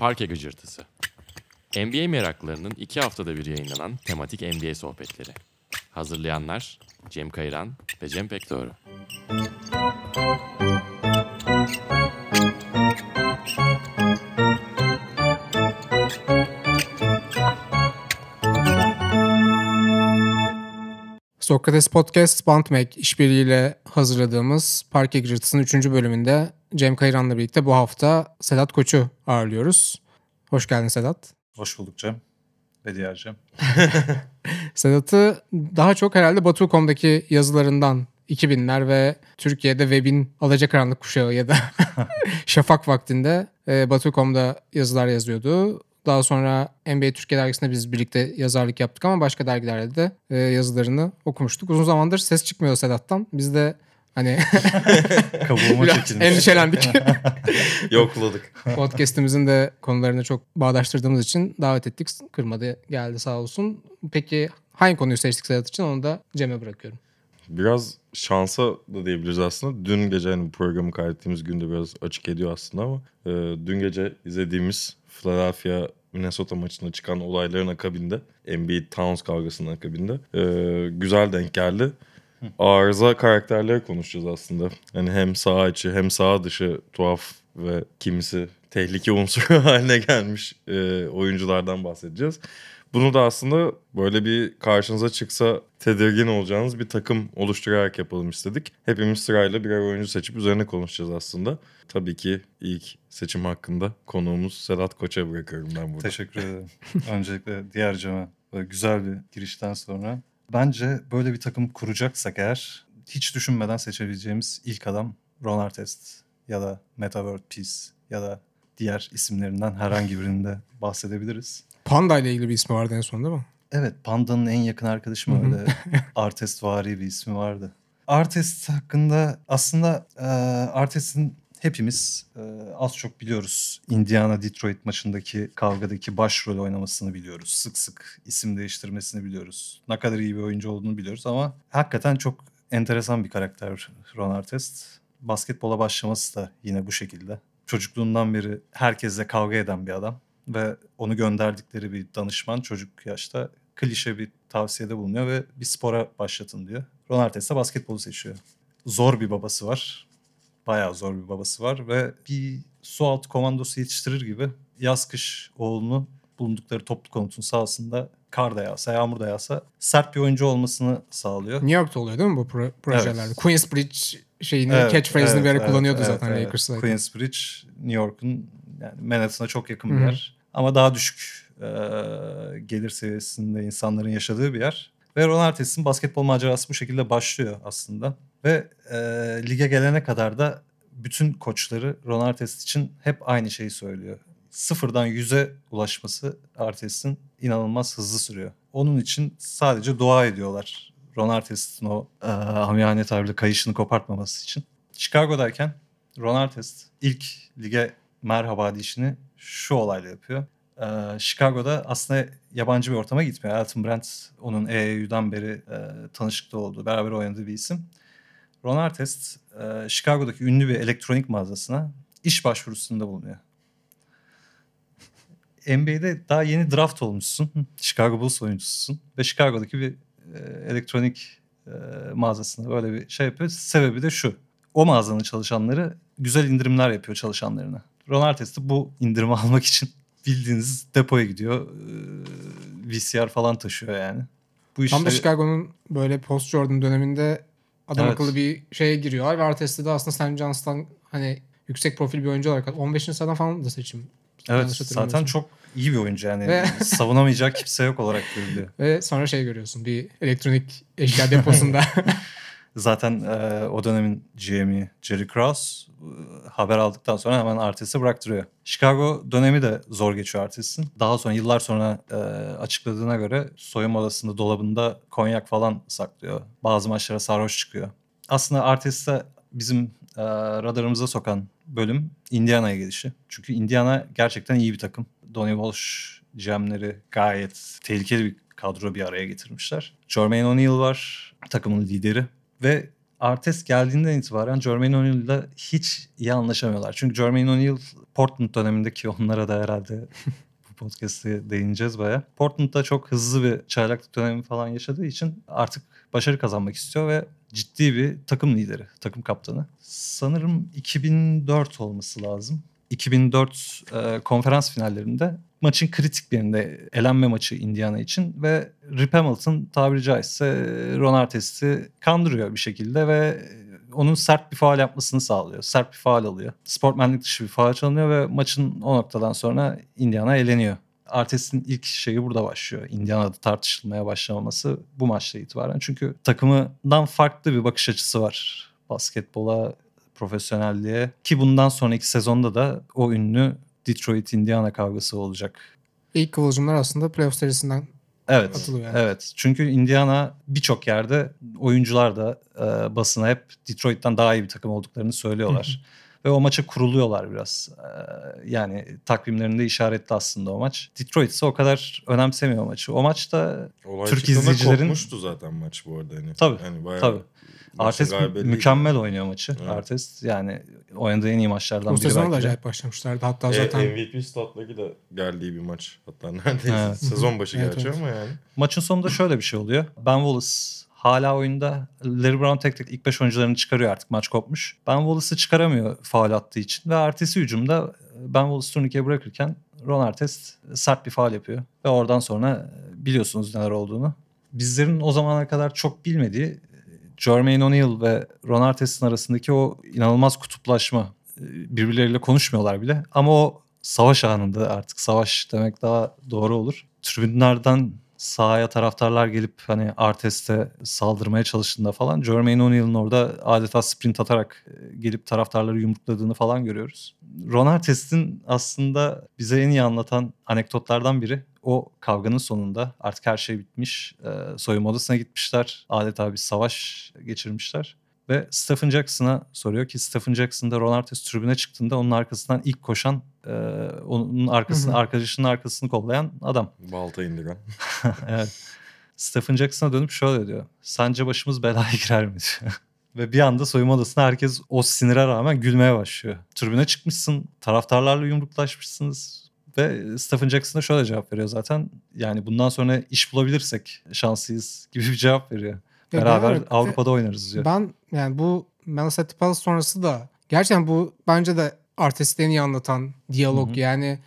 Parke Gıcırtısı. NBA meraklarının iki haftada bir yayınlanan tematik NBA sohbetleri. Hazırlayanlar Cem Kayran ve Cem Pekdoğru. Sokrates Podcast Bandmek işbirliğiyle hazırladığımız Parke Gıcırtısı'nın 3. bölümünde Cem Kayıran'la birlikte bu hafta Sedat Koç'u ağırlıyoruz. Hoş geldin Sedat. Hoş bulduk Cem ve diğer Cem. Sedat'ı daha çok herhalde Batu.com'daki yazılarından 2000'ler ve Türkiye'de webin alacakaranlık kuşağı ya da şafak vaktinde e, Batu.com'da yazılar yazıyordu. Daha sonra NBA Türkiye dergisinde biz birlikte yazarlık yaptık ama başka dergilerde de e, yazılarını okumuştuk. Uzun zamandır ses çıkmıyor Sedat'tan. Biz de hani Kabuğuma çekilmiş. endişelendik. Yokladık. Podcast'imizin de konularını çok bağdaştırdığımız için davet ettik. Kırmadı geldi sağ olsun. Peki hangi konuyu seçtik Sedat için onu da Cem'e bırakıyorum. Biraz şansa da diyebiliriz aslında. Dün gece hani bu programı kaydettiğimiz günde biraz açık ediyor aslında ama e, dün gece izlediğimiz Philadelphia Minnesota maçında çıkan olayların akabinde NBA Towns kavgasının akabinde e, güzel denk geldi. Arıza karakterleri konuşacağız aslında. Hani hem sağ içi hem sağ dışı tuhaf ve kimisi tehlike unsuru haline gelmiş e, oyunculardan bahsedeceğiz. Bunu da aslında böyle bir karşınıza çıksa tedirgin olacağınız bir takım oluşturarak yapalım istedik. Hepimiz sırayla birer oyuncu seçip üzerine konuşacağız aslında. Tabii ki ilk seçim hakkında konuğumuz Sedat Koç'a bırakıyorum ben burada. Teşekkür ederim. Öncelikle diğer böyle güzel bir girişten sonra. Bence böyle bir takım kuracaksak eğer hiç düşünmeden seçebileceğimiz ilk adam Ron Artest ya da Meta World Peace ya da diğer isimlerinden herhangi birinde bahsedebiliriz. Panda ile ilgili bir ismi vardı en son değil mi? Evet Panda'nın en yakın arkadaşı mı öyle Artest vari bir ismi vardı. Artest hakkında aslında e, Artest'in hepimiz e, az çok biliyoruz. Indiana Detroit maçındaki kavgadaki başrol oynamasını biliyoruz. Sık sık isim değiştirmesini biliyoruz. Ne kadar iyi bir oyuncu olduğunu biliyoruz ama hakikaten çok enteresan bir karakter Ron Artest. Basketbola başlaması da yine bu şekilde. Çocukluğundan beri herkesle kavga eden bir adam ve onu gönderdikleri bir danışman çocuk yaşta klişe bir tavsiyede bulunuyor ve bir spora başlatın diyor. Ron Artest de basketbolu seçiyor. Zor bir babası var. Bayağı zor bir babası var ve bir su altı komandosu yetiştirir gibi yaz kış oğlunu bulundukları toplu konutun sahasında kar da yağsa, yağmur da yağsa sert bir oyuncu olmasını sağlıyor. New York'ta oluyor değil mi bu pro- projelerde? Evet. Queensbridge şeyini Evet, catchphrase'ini evet, bir ara evet, kullanıyordu evet, zaten evet. Lakers'ta. Queensbridge, New York'un yani Manhattan'a çok yakın bir Hı hı. yer. Ama daha düşük e, gelir seviyesinde insanların yaşadığı bir yer. Ve Ron Artest'in basketbol macerası bu şekilde başlıyor aslında. Ve e, lige gelene kadar da bütün koçları Ron Artest için hep aynı şeyi söylüyor. Sıfırdan yüze ulaşması Artest'in inanılmaz hızlı sürüyor. Onun için sadece dua ediyorlar. Ron Artest'in o e, amiyane tabirle kayışını kopartmaması için. Chicago'dayken Ron Artest ilk lige merhaba dişini şu olayla yapıyor. Ee, Chicago'da aslında yabancı bir ortama gitmiyor. Elton Brand onun EEU'dan beri e, tanışıkta olduğu, beraber oynadığı bir isim. Ron Artest e, Chicago'daki ünlü bir elektronik mağazasına iş başvurusunda bulunuyor. NBA'de daha yeni draft olmuşsun. Chicago Bulls oyuncususun. Ve Chicago'daki bir e, elektronik e, mağazasına böyle bir şey yapıyor. Sebebi de şu. O mağazanın çalışanları güzel indirimler yapıyor çalışanlarına. Ron Artest de bu indirimi almak için bildiğiniz depoya gidiyor. Ee, VCR falan taşıyor yani. Bu Tam da işleri- Chicago'nun böyle post Jordan döneminde adam Evet. akıllı bir şeye giriyorlar ve Artest'te de aslında Sam Johnston hani yüksek profil bir oyuncu olarak 15. sıradan falan da seçim. Evet zaten çok iyi bir oyuncu yani. Ve- Savunamayacak kimse yok olarak görülüyor. Ve sonra şey görüyorsun bir elektronik eşya deposunda. Zaten e, o dönemin GM'i Jerry Krause e, haber aldıktan sonra hemen Artest'e bıraktırıyor. Chicago dönemi de zor geçiyor Artest'in. Daha sonra yıllar sonra e, açıkladığına göre soyunma odasında dolabında konyak falan saklıyor. Bazı maçlara sarhoş çıkıyor. Aslında Artest'e bizim e, radarımıza sokan bölüm Indiana'ya gelişi. Çünkü Indiana gerçekten iyi bir takım. Donnie Walsh GM'leri gayet tehlikeli bir kadro bir araya getirmişler. Jermaine O'Neal var takımın lideri. Ve Artest geldiğinden itibaren Jermaine O'Neal'la hiç iyi anlaşamıyorlar. Çünkü Jermaine O'Neal Portland dönemindeki onlara da herhalde bu podcast'te değineceğiz baya. Portland'da çok hızlı bir çaylaklık dönemi falan yaşadığı için artık başarı kazanmak istiyor ve ciddi bir takım lideri, takım kaptanı. Sanırım 2004 olması lazım. 2004 e, konferans finallerinde maçın kritik birinde elenme maçı Indiana için ve Rip Hamilton tabiri caizse Ron Artest'i kandırıyor bir şekilde ve onun sert bir faal yapmasını sağlıyor. Sert bir faal alıyor. Sportmenlik dışı bir faal çalınıyor ve maçın o noktadan sonra Indiana eleniyor. Artest'in ilk şeyi burada başlıyor. Indiana'da tartışılmaya başlamaması bu maçta itibaren. Çünkü takımından farklı bir bakış açısı var basketbola, profesyonelliğe. Ki bundan sonraki sezonda da o ünlü Detroit-Indiana kavgası olacak. İlk kıvılcımlar aslında playoff serisinden Evet. Atılıyor yani. Evet. Çünkü Indiana birçok yerde oyuncular da e, basına hep Detroit'ten daha iyi bir takım olduklarını söylüyorlar. Ve o maça kuruluyorlar biraz. E, yani takvimlerinde işaretli aslında o maç. Detroit ise o kadar önemsemiyor maçı. O maçta Olay Türk izleyicilerin- kopmuştu zaten maç bu arada. Hani. Tabii, Yani bayağı tabii. Artest mükemmel oynuyor maçı. Evet. Artest yani oynadığı en iyi maçlardan bu biri belki de. acayip başlamışlardı. Hatta E, zaten MVP statları da geldiği bir maç. Hatta neredeyse Evet. sezon başı Evet, gerçi evet. ama yani. Maçın sonunda şöyle bir şey oluyor. Ben Wallace hala oyunda. Larry Brown tek tek ilk 5 oyuncularını çıkarıyor artık maç kopmuş. Ben Wallace'ı çıkaramıyor faal attığı için. Ve ertesi hücumda Ben Wallace turnikeye bırakırken Ron Artest sert bir faal yapıyor. Ve oradan sonra biliyorsunuz neler olduğunu. Bizlerin o zamana kadar çok bilmediği Jermaine O'Neal ve Ron Artest'in arasındaki o inanılmaz kutuplaşma. Birbirleriyle konuşmuyorlar bile. Ama o savaş anında artık savaş demek daha doğru olur. Tribünlerden sahaya taraftarlar gelip hani Artest'e saldırmaya çalıştığında falan Jermaine O'Neal'ın orada adeta sprint atarak e, gelip taraftarları yumrukladığını falan görüyoruz. Ron Artest'in aslında bize en iyi anlatan anekdotlardan biri o kavganın sonunda artık her şey bitmiş. E, soyunma odasına gitmişler. Adeta bir savaş geçirmişler. Ve Stephen Jackson'a soruyor ki Stephen Jackson da Ron Artest tribüne çıktığında onun arkasından ilk koşan, e, onun arkasını, arkadaşının arkasını kollayan adam. Balta indiren. evet. Stephen Jackson'a dönüp şöyle diyor. Sence başımız belaya girer mi? diyor. Ve bir anda soyunma odasında herkes o sinire rağmen gülmeye başlıyor. Tribüne çıkmışsın, taraftarlarla yumruklaşmışsınız. Ve Stephen Jackson da şöyle cevap veriyor zaten. Yani bundan sonra iş bulabilirsek şanslıyız gibi bir cevap veriyor. Ya Beraber evet, Avrupa'da oynarız diyor. ben yani bu Minnesota Palace sonrası da gerçekten bu bence de iyi anlatan diyalog Hı hı. yani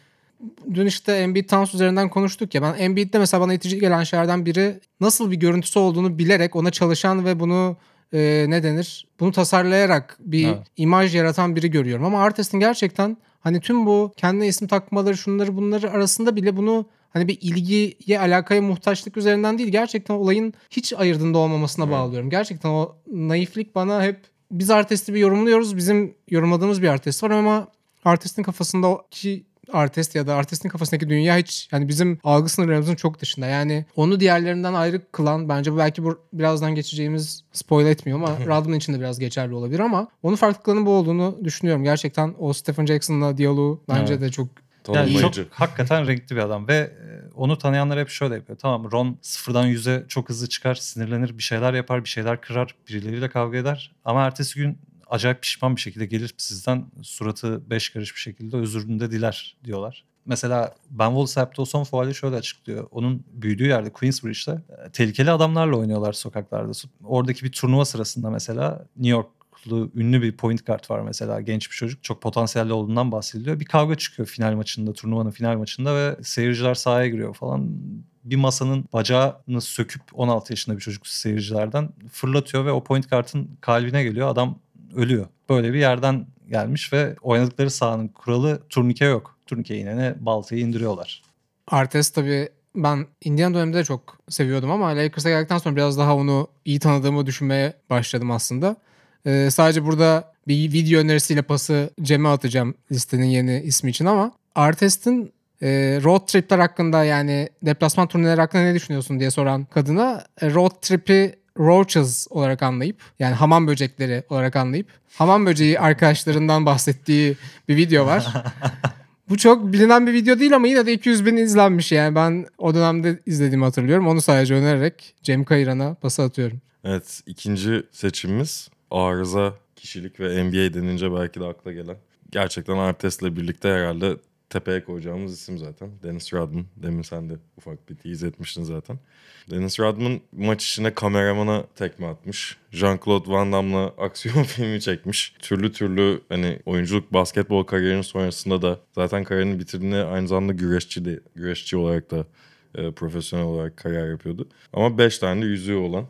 dün işte Embiid Towns üzerinden konuştuk ya ben Embiid'de mesela bana itici gelen şeylerden biri nasıl bir görüntüsü olduğunu bilerek ona çalışan ve bunu e, ne denir bunu tasarlayarak bir Evet. imaj yaratan biri görüyorum ama Artest'in gerçekten hani tüm bu kendine isim takmaları şunları bunları arasında bile bunu hani bir ilgiye alakaya muhtaçlık üzerinden değil gerçekten olayın hiç ayırdığında olmamasına Evet. bağlıyorum. Gerçekten o naiflik bana hep biz artisti bir yorumluyoruz. Bizim yorumladığımız bir artist var ama artistin kafasındaki artist ya da artistin kafasındaki dünya hiç yani bizim algı sınırlarımızın çok dışında. Yani onu diğerlerinden ayrı kılan bence bu belki bu birazdan geçeceğimiz spoil etmiyor ama Rodman için de biraz geçerli olabilir ama onun farklılığının bu olduğunu düşünüyorum. Gerçekten o Stephen Jackson'la diyaloğu bence Evet. de çok Yani çok hakikaten renkli bir adam ve e, onu tanıyanlar hep şöyle yapıyor. Tamam Ron sıfırdan yüze çok hızlı çıkar, sinirlenir, bir şeyler yapar, bir şeyler kırar, birileriyle kavga eder. Ama ertesi gün acayip pişman bir şekilde gelir sizden suratı beş karış bir şekilde özürünü de diler diyorlar. Mesela Ben Wallace yaptığı o son faali şöyle açıklıyor. Onun büyüdüğü yerde Queensbridge'de e, tehlikeli adamlarla oynuyorlar sokaklarda. Oradaki bir turnuva sırasında mesela New Yorklu ünlü bir point guard var mesela genç bir çocuk. Çok potansiyelli olduğundan bahsediliyor. Bir kavga çıkıyor final maçında, turnuvanın final maçında ve seyirciler sahaya giriyor falan. Bir masanın bacağını söküp 16 yaşında bir çocuk seyircilerden fırlatıyor ve o point guard'ın kalbine geliyor. Adam ölüyor. Böyle bir yerden gelmiş ve oynadıkları sahanın kuralı turnike yok. Turnike inene baltayı indiriyorlar. Artest tabii ben Indiana döneminde de çok seviyordum ama Lakers'a geldikten sonra biraz daha onu iyi tanıdığımı düşünmeye başladım aslında. Ee, sadece burada bir video önerisiyle pası Cem'e atacağım listenin yeni ismi için ama Artest'in e, road tripler hakkında yani deplasman turneleri hakkında ne düşünüyorsun diye soran kadına e, road trip'i roaches olarak anlayıp yani hamam böcekleri olarak anlayıp hamam böceği arkadaşlarından bahsettiği bir video var. Bu çok bilinen bir video değil ama yine de 200 bin izlenmiş yani. Ben o dönemde izlediğimi hatırlıyorum. Onu sadece önererek Cem Kayıran'a pası atıyorum. Evet ikinci seçimimiz arıza kişilik ve NBA denince belki de akla gelen. Gerçekten Artest'le birlikte herhalde tepeye koyacağımız isim zaten. Dennis Rodman. Demin sen de ufak bir tease etmiştin zaten. Dennis Rodman maç içine kameramana tekme atmış. Jean-Claude Van Damme'la aksiyon filmi çekmiş. Türlü türlü hani oyunculuk basketbol kariyerinin sonrasında da zaten kariyerini bitirdiğinde aynı zamanda güreşçi de güreşçi olarak da e, profesyonel olarak kariyer yapıyordu. Ama 5 tane de yüzüğü olan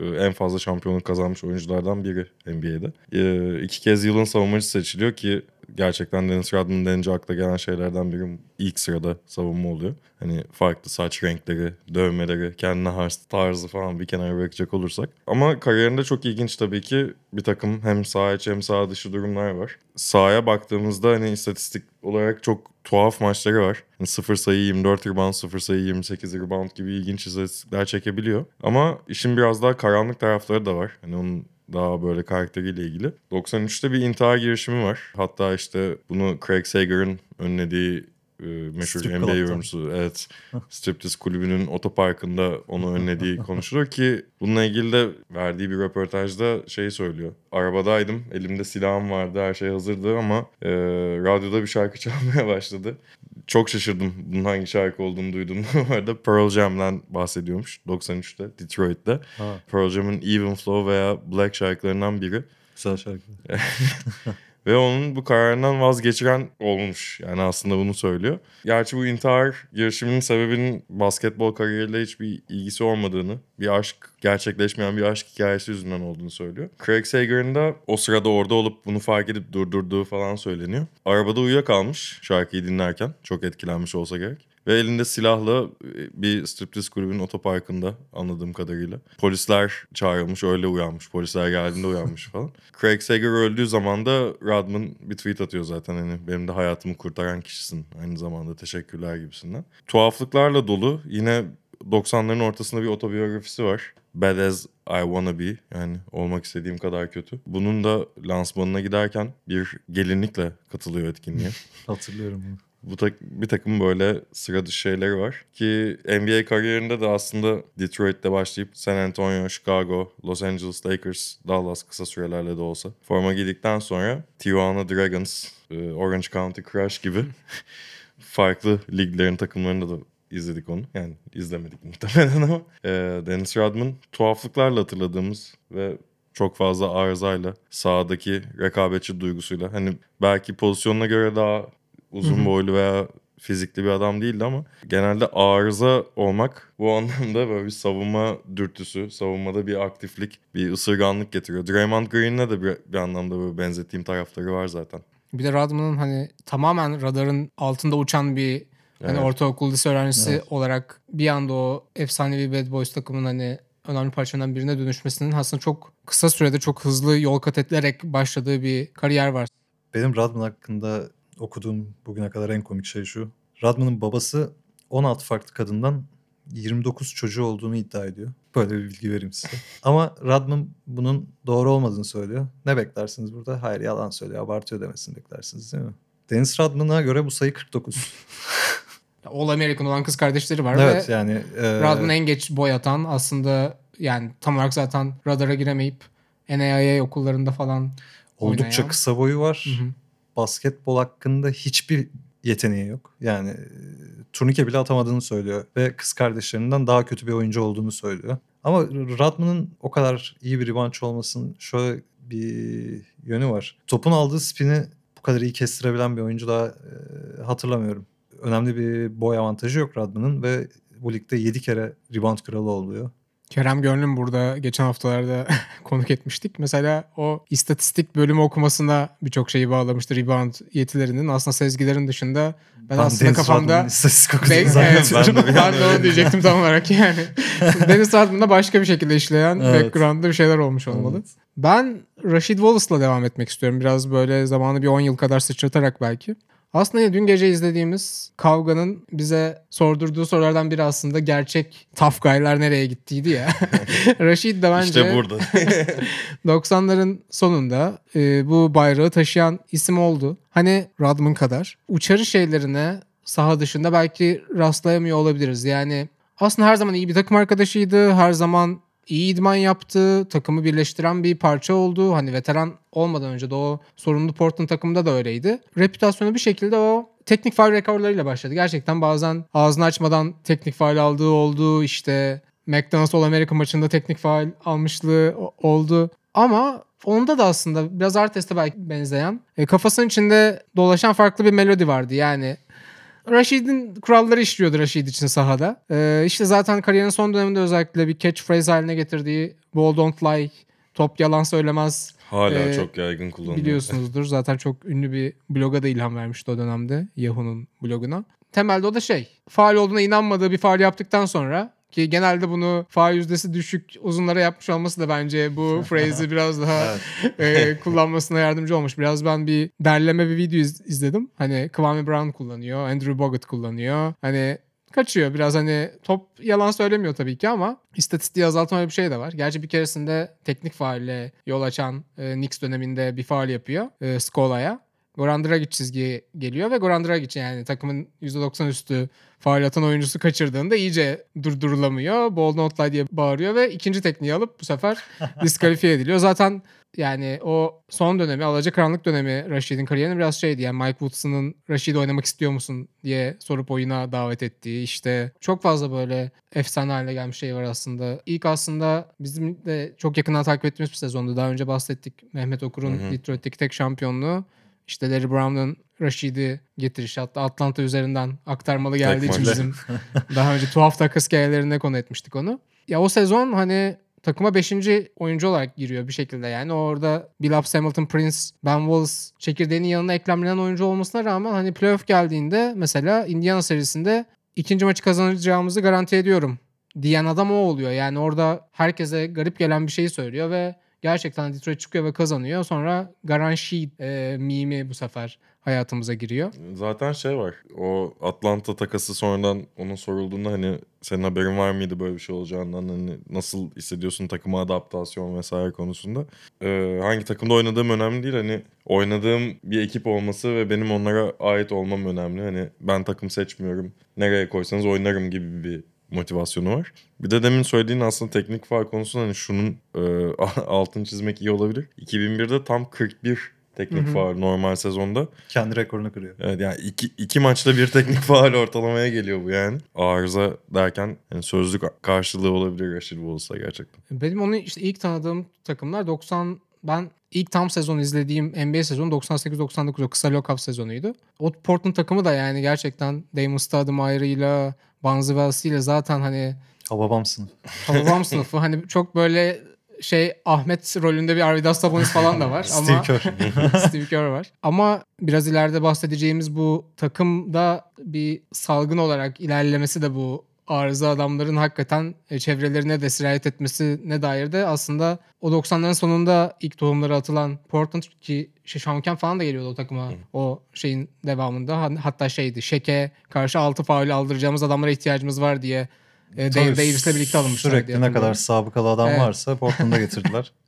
en fazla şampiyonluk kazanmış oyunculardan biri NBA'de. E, iki kez yılın savunmacısı seçiliyor ki gerçekten Dennis Rodman denince akla gelen şeylerden biri ilk sırada savunma oluyor. Hani farklı saç renkleri, dövmeleri, kendine has tarzı falan bir kenara bırakacak olursak. Ama kariyerinde çok ilginç tabii ki bir takım hem sağ içi hem sağ dışı durumlar var. Sahaya baktığımızda hani istatistik olarak çok tuhaf maçları var. Yani 0 sayı 24 rebound, 0 sayı 28 rebound gibi ilginç istatistikler çekebiliyor. Ama işin biraz daha karanlık tarafları da var. Hani onun daha böyle karakteriyle ilgili. 93'te bir intihar girişimi var. Hatta işte bunu Craig Sager'ın önlediği e, meşhur Strip NBA yorumcusu. Evet. Striptease kulübünün otoparkında onu önlediği konuşulur ki bununla ilgili de verdiği bir röportajda şey söylüyor. Arabadaydım, elimde silahım vardı, her şey hazırdı ama e, radyoda bir şarkı çalmaya başladı. Çok şaşırdım bunun hangi şarkı olduğunu duyduğumda. Bu arada Pearl Jam'den bahsediyormuş 93'te Detroit'te. Ha, Pearl Jam'ın Even Flow veya Black şarkılarından biri. güzel şarkı. Ve onun bu kararından vazgeçiren olmuş. Yani aslında bunu söylüyor. Gerçi bu intihar girişiminin sebebinin basketbol kariyeriyle hiçbir ilgisi olmadığını, bir aşk, gerçekleşmeyen bir aşk hikayesi yüzünden olduğunu söylüyor. Craig Sager'ın da o sırada orada olup bunu fark edip durdurduğu falan söyleniyor. Arabada uyuyakalmış şarkıyı dinlerken. Çok etkilenmiş olsa gerek. Ve elinde silahla e, bir striptease kulübünün otoparkında anladığım kadarıyla. Polisler çağrılmış öyle uyanmış. Polisler geldiğinde uyanmış falan. Craig Sager öldüğü zaman da Rodman bir tweet atıyor zaten hani benim de hayatımı kurtaran kişisin. Aynı zamanda teşekkürler gibisinden. Tuhaflıklarla dolu yine 90'ların ortasında bir otobiyografisi var. Bad as I Wanna Be yani olmak istediğim kadar kötü. Bunun da lansmanına giderken bir gelinlikle katılıyor etkinliğe. Hatırlıyorum bunu. Bu tak- bir takım böyle sıra dışı şeyleri var. Ki NBA kariyerinde de aslında Detroit'te başlayıp San Antonio, Chicago, Los Angeles Lakers, Dallas kısa sürelerle de olsa forma giydikten sonra Tijuana Dragons, e, Orange County Crush gibi farklı liglerin takımlarında da izledik onu. Yani izlemedik muhtemelen ama e, Dennis Rodman tuhaflıklarla hatırladığımız ve çok fazla arızayla sahadaki rekabetçi duygusuyla hani belki pozisyonuna göre daha uzun boylu veya fizikli bir adam değildi ama genelde arıza olmak bu anlamda böyle bir savunma dürtüsü, savunmada bir aktiflik, bir ısırganlık getiriyor. Draymond Green'le de bir, bir anlamda böyle benzettiğim tarafları var zaten. Bir de Rodman'ın hani tamamen radarın altında uçan bir hani Evet. ortaokul lise öğrencisi Evet. olarak bir anda o efsanevi Bad Boys takımın hani önemli parçalarından birine dönüşmesinin aslında çok kısa sürede çok hızlı yol kat edilerek başladığı bir kariyer var. Benim Radman hakkında okuduğum bugüne kadar en komik şey şu. Radman'ın babası 16 farklı kadından 29 çocuğu olduğunu iddia ediyor. Böyle bir bilgi vereyim size. Ama Radman bunun doğru olmadığını söylüyor. Ne beklersiniz burada? Hayır yalan söylüyor. Abartıyor demesini beklersiniz değil mi? Dennis Rodman'a göre bu sayı 49. All American olan kız kardeşleri var evet ve yani e, Rodman en geç boy atan aslında yani tam olarak zaten radara giremeyip NAIA okullarında falan oldukça oynayan. kısa boyu var. Hı hı. Basketbol hakkında hiçbir yeteneği yok. Yani e, turnike bile atamadığını söylüyor ve kız kardeşlerinden daha kötü bir oyuncu olduğunu söylüyor. Ama Radman'ın o kadar iyi bir reboundçı olmasının şöyle bir yönü var. Topun aldığı spini bu kadar iyi kestirebilen bir oyuncu daha e, hatırlamıyorum. Önemli bir boy avantajı yok Radman'ın ve bu ligde 7 kere rebound kralı oluyor. Kerem Gönlüm burada geçen haftalarda konuk etmiştik. Mesela o istatistik bölümü okumasına birçok şeyi bağlamıştı rebound yetilerinin. Aslında sezgilerin dışında ben, aslında Dennis kafamda istatistik evet, zannediyorum. Ben de bir ben de onu diyecektim tam olarak yani. Dennis Rodman'da başka bir şekilde işleyen Evet. background'da bir şeyler olmuş olmalı. Evet. Ben Rashid Wallace'la devam etmek istiyorum. Biraz böyle zamanı bir 10 yıl kadar sıçratarak belki. Aslında dün gece izlediğimiz kavganın bize sordurduğu sorulardan biri aslında gerçek tough guy'lar nereye gittiydi ya. Rashid de bence İşte burada. 90'ların sonunda e, bu bayrağı taşıyan isim oldu. Hani Rodman kadar. Uçarı şeylerine saha dışında belki rastlayamıyor olabiliriz. Yani aslında her zaman iyi bir takım arkadaşıydı. Her zaman iyi idman yaptı. Takımı birleştiren bir parça oldu. Hani veteran olmadan önce de o sorumlu Portland takımında da öyleydi. Reputasyonu bir şekilde o teknik faul rekorlarıyla başladı. Gerçekten bazen ağzını açmadan teknik faul aldığı oldu. İşte McDonald's All America maçında teknik faul almışlığı oldu. Ama onda da aslında biraz Artest'e belki benzeyen e, kafasının içinde dolaşan farklı bir melodi vardı. Yani Rashid'in kuralları işliyordu Rashid için sahada. Ee, işte zaten kariyerinin son döneminde özellikle bir catchphrase haline getirdiği ball don't lie, top yalan söylemez Hala Ee, çok yaygın kullanılıyor. biliyorsunuzdur. Zaten çok ünlü bir bloga da ilham vermişti o dönemde Yahoo'nun bloguna. Temelde o da şey, faal olduğuna inanmadığı bir faal yaptıktan sonra ki genelde bunu faal yüzdesi düşük uzunlara yapmış olması da bence bu phrase'i biraz daha e, kullanmasına yardımcı olmuş. Biraz ben bir derleme bir video iz- izledim. Hani Kwame Brown kullanıyor, Andrew Bogut kullanıyor. Hani kaçıyor biraz hani top yalan söylemiyor tabii ki ama istatistiği azaltma öyle bir şey de var. Gerçi bir keresinde teknik faulle yol açan e, Knicks döneminde bir faul yapıyor e, Skola'ya. Goran Dragic çizgiye geliyor ve Goran Dragic yani takımın %90 üstü faul atan oyuncusu kaçırdığında iyice durdurulamıyor. Ball not lie diye bağırıyor ve ikinci tekniği alıp bu sefer diskalifiye ediliyor. Zaten yani o son dönemi, alacakaranlık dönemi Rashid'in kariyerinin biraz şeydi. Yani Mike Woodson'ın Rashid oynamak istiyor musun diye sorup oyuna davet ettiği işte çok fazla böyle efsane haline gelmiş şey var aslında. İlk aslında bizim de çok yakından takip ettiğimiz bir sezondu. Daha önce bahsettik. Mehmet Okur'un. Detroit'teki tek şampiyonluğu. İşte Larry Brown'un Rashid'i getirişi hatta Atlanta üzerinden aktarmalı geldiği için bizim daha önce tuhaf takas hikayelerine konu etmiştik onu. Ya o sezon hani takıma 5. oyuncu olarak giriyor bir şekilde yani. Orada Billups, Hamilton, Prince, Ben Wallace çekirdeğinin yanına eklemlenen oyuncu olmasına rağmen hani playoff geldiğinde mesela Indiana serisinde ikinci maçı kazanacağımızı garanti ediyorum diyen adam o oluyor. Yani orada herkese garip gelen bir şeyi söylüyor ve gerçekten Detroit çıkıyor ve kazanıyor. Sonra Garanshi e, mimi bu sefer hayatımıza giriyor. Zaten şey var. O Atlanta takası sonradan onun sorulduğunda hani senin haberin var mıydı böyle bir şey olacağından hani nasıl hissediyorsun takıma adaptasyon vesaire konusunda. Ee, hangi takımda oynadığım önemli değil. Hani oynadığım bir ekip olması ve benim onlara ait olmam önemli. Hani ben takım seçmiyorum. Nereye koysanız oynarım gibi bir motivasyonu var. Bir de demin söylediğin aslında teknik faal konusunda hani şunun e, altını çizmek iyi olabilir. 2001'de tam 41 teknik faal normal sezonda. Kendi rekorunu kırıyor. Evet yani iki, iki maçta bir teknik faal ortalamaya geliyor bu yani. Arıza derken yani sözlük karşılığı olabilir Rashid Wallace'a gerçekten. Benim onu işte ilk tanıdığım takımlar 90 ben ilk tam sezon izlediğim NBA sezonu 98-99 o kısa lockout sezonuydu. O Portland takımı da yani gerçekten Damon Stoudemire'ıyla Banzi ile zaten hani Hababam sınıfı. Hababam sınıfı hani çok böyle şey Ahmet rolünde bir Arvidas Sabonis falan da var Steve ama Kerr. Steve Kerr var. Ama biraz ileride bahsedeceğimiz bu takımda bir salgın olarak ilerlemesi de bu arıza adamların hakikaten e, çevrelerine de sirayet etmesine dair de aslında o 90'ların sonunda ilk tohumları atılan Portland ki şey, Sean Kemp falan da geliyordu o takıma o şeyin devamında. Hatta şeydi Şeke karşı 6 faul aldıracağımız adamlara ihtiyacımız var diye e, Davis'le birlikte alınmışlar. Sürekli ne kadar sabıkalı adam Evet. varsa Portland'a getirdiler.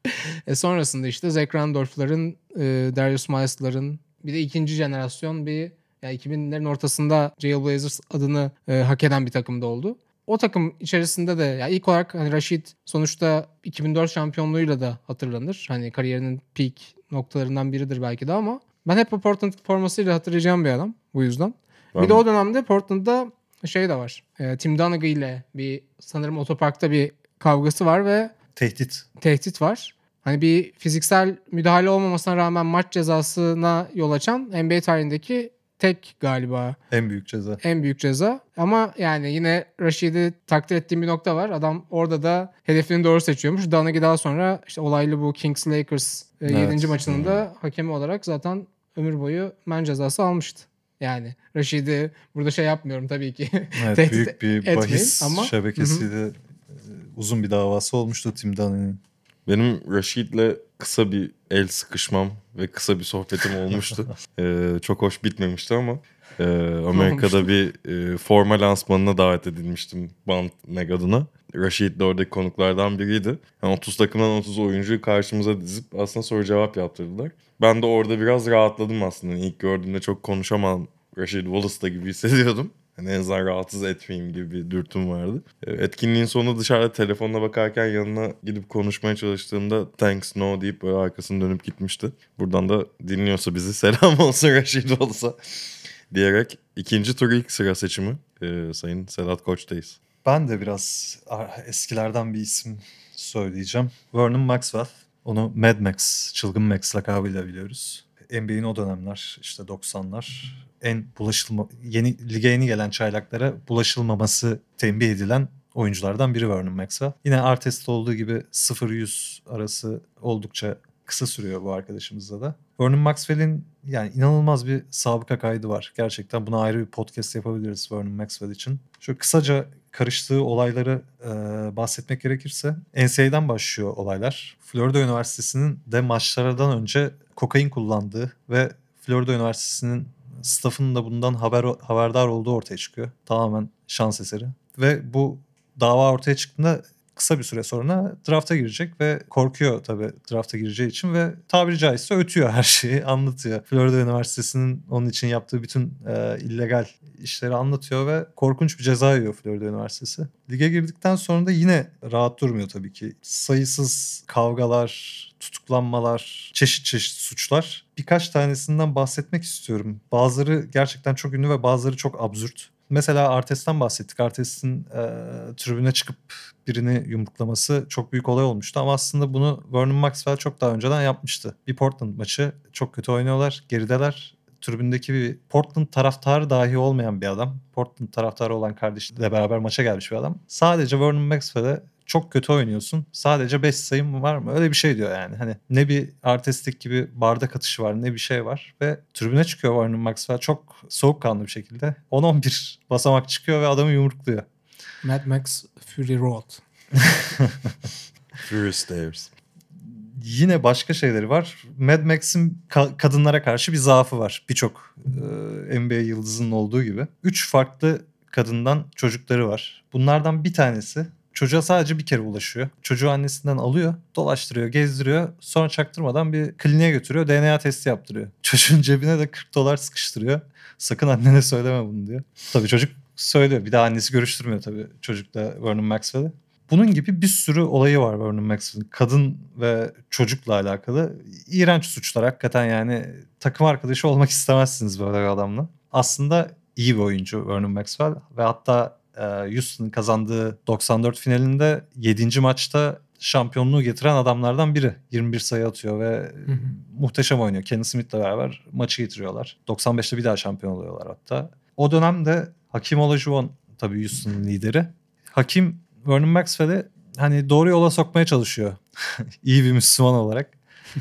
E sonrasında işte Zach Randolph'ların, e, Darius Miles'ların bir de ikinci jenerasyon bir yani 2000'lerin ortasında Jailblazers adını e, hak eden bir takımda oldu. O takım içerisinde de ya ilk olarak hani Rashid sonuçta 2004 şampiyonluğuyla da hatırlanır. Hani kariyerinin peak noktalarından biridir belki de ama ben hep Portland formasıyla hatırlayacağım bir adam bu yüzden. Ben- Bir de o dönemde Portland'da şey de var. E, Tim Donaghy ile bir sanırım otoparkta bir kavgası var ve Tehdit. tehdit var. Hani bir fiziksel müdahale olmamasına rağmen maç cezasına yol açan NBA tarihindeki tek galiba En büyük ceza. en büyük ceza. Ama yani yine Rashid'i takdir ettiğim bir nokta var. Adam orada da hedefini doğru seçiyormuş. Donaghy daha sonra işte olaylı bu Kings Lakers e, Evet. 7. maçının da hakemi olarak zaten ömür boyu men cezası almıştı. Yani Rashid'i burada şey yapmıyorum tabii ki. Evet, Tehdit büyük bir etmeyin bahis ama- şebekesiyle e, uzun bir davası olmuştu Tim Duncan'ın. Benim Rashid'le kısa bir el sıkışmam ve kısa bir sohbetim olmuştu. Ee, çok hoş bitmemişti ama e, Amerika'da bir e, forma lansmanına davet edilmiştim Band Meg adına. Rashid de oradaki konuklardan biriydi. Yani 30 takımdan 30 oyuncuyu karşımıza dizip aslında soru cevap yaptırdılar. Ben de orada biraz rahatladım aslında. İlk gördüğümde çok konuşamam Rashid Wallace'da gibi hissediyordum. Hani en azından rahatsız etmeyeyim gibi bir dürtüm vardı. E, Etkinliğin sonunda dışarıda telefonla bakarken yanına gidip konuşmaya çalıştığında thanks no deyip böyle arkasını dönüp gitmişti. Buradan da dinliyorsa bizi selam olsun Raşit olsa diyerek ikinci tur ilk sıra seçimi e, Sayın Sedat Koç'tayız. Ben de biraz eskilerden bir isim söyleyeceğim. Vernon Maxwell. Onu Mad Max, Çılgın Max lakabıyla biliyoruz. NBA'in o dönemler işte 90'lar en bulaşılma yeni lige yeni gelen çaylaklara bulaşılmaması tembih edilen oyunculardan biri Vernon Maxwell. Yine Artest'te olduğu gibi 0-100 arası oldukça kısa sürüyor bu arkadaşımızda da. Vernon Maxwell'in yani inanılmaz bir sabıka kaydı var. Gerçekten buna ayrı bir podcast yapabiliriz Vernon Maxwell için. Şöyle kısaca karıştığı olayları e, bahsetmek gerekirse NCAA'den başlıyor olaylar. Florida Üniversitesi'nin de maçlardan önce kokain kullandığı ve Florida Üniversitesi'nin staffının da bundan haber haberdar olduğu ortaya çıkıyor. Tamamen şans eseri. Ve bu dava ortaya çıktığında kısa bir süre sonra drafta girecek ve korkuyor tabii drafta gireceği için ve tabiri caizse ötüyor her şeyi anlatıyor. Florida Üniversitesi'nin onun için yaptığı bütün e, illegal işleri anlatıyor ve korkunç bir ceza yiyor Florida Üniversitesi. Lige girdikten sonra da yine rahat durmuyor tabii ki. Sayısız kavgalar, tutuklanmalar, çeşit çeşit suçlar. Birkaç tanesinden bahsetmek istiyorum. Bazıları gerçekten çok ünlü ve bazıları çok absürt. Mesela Artest'ten bahsettik. Artest'in e, tribüne çıkıp birini yumruklaması çok büyük olay olmuştu. Ama aslında bunu Vernon Maxwell çok daha önceden yapmıştı. Bir Portland maçı çok kötü oynuyorlar. Gerideler. Tribündeki bir Portland taraftarı dahi olmayan bir adam. Portland taraftarı olan kardeşiyle beraber maça gelmiş bir adam. Sadece Vernon Maxwell'e çok kötü oynuyorsun. Sadece 5 sayım var mı? Öyle bir şey diyor yani. Hani ne bir artistik gibi bardak atışı var ne bir şey var. Ve tribüne çıkıyor Vernon Maxwell çok soğukkanlı bir şekilde. 10-11 basamak çıkıyor ve adamı yumrukluyor. Mad Max Fury Road. Furious Stairs. Yine başka şeyleri var. Mad Max'in ka- kadınlara karşı bir zaafı var. Birçok e, NBA yıldızının olduğu gibi. Üç farklı kadından çocukları var. Bunlardan bir tanesi çocuğa sadece bir kere ulaşıyor. Çocuğu annesinden alıyor, dolaştırıyor, gezdiriyor. Sonra çaktırmadan bir kliniğe götürüyor, DNA testi yaptırıyor. Çocuğun cebine de 40 dolar sıkıştırıyor. Sakın annene söyleme bunu diyor. Tabii çocuk söylüyor. Bir daha annesi görüştürmüyor tabii çocukla Vernon Maxwell'i. Bunun gibi bir sürü olayı var Vernon Maxwell'in. Kadın ve çocukla alakalı. iğrenç suçlar hakikaten yani takım arkadaşı olmak istemezsiniz böyle bir adamla. Aslında iyi bir oyuncu Vernon Maxwell ve hatta e, Houston'ın kazandığı 94 finalinde 7. maçta şampiyonluğu getiren adamlardan biri. 21 sayı atıyor ve Hı hı. muhteşem oynuyor. Kenny Smith'le beraber maçı getiriyorlar. 95'te bir daha şampiyon oluyorlar hatta. O dönemde Hakim Olajuwon tabii Houston'ın lideri. Hakim Vernon Maxwell'i hani doğru yola sokmaya çalışıyor. İyi bir Müslüman olarak.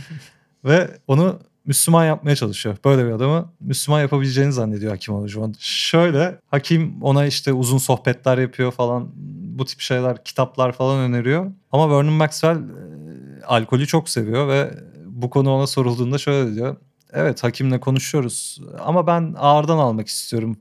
Ve onu Müslüman yapmaya çalışıyor. Böyle bir adamı Müslüman yapabileceğini zannediyor Hakim Olajuwon. Şöyle Hakim ona işte uzun sohbetler yapıyor falan bu tip şeyler kitaplar falan öneriyor. Ama Vernon Maxwell e, alkolü çok seviyor ve bu konu ona sorulduğunda şöyle diyor. Evet hakimle konuşuyoruz ama ben ağırdan almak istiyorum.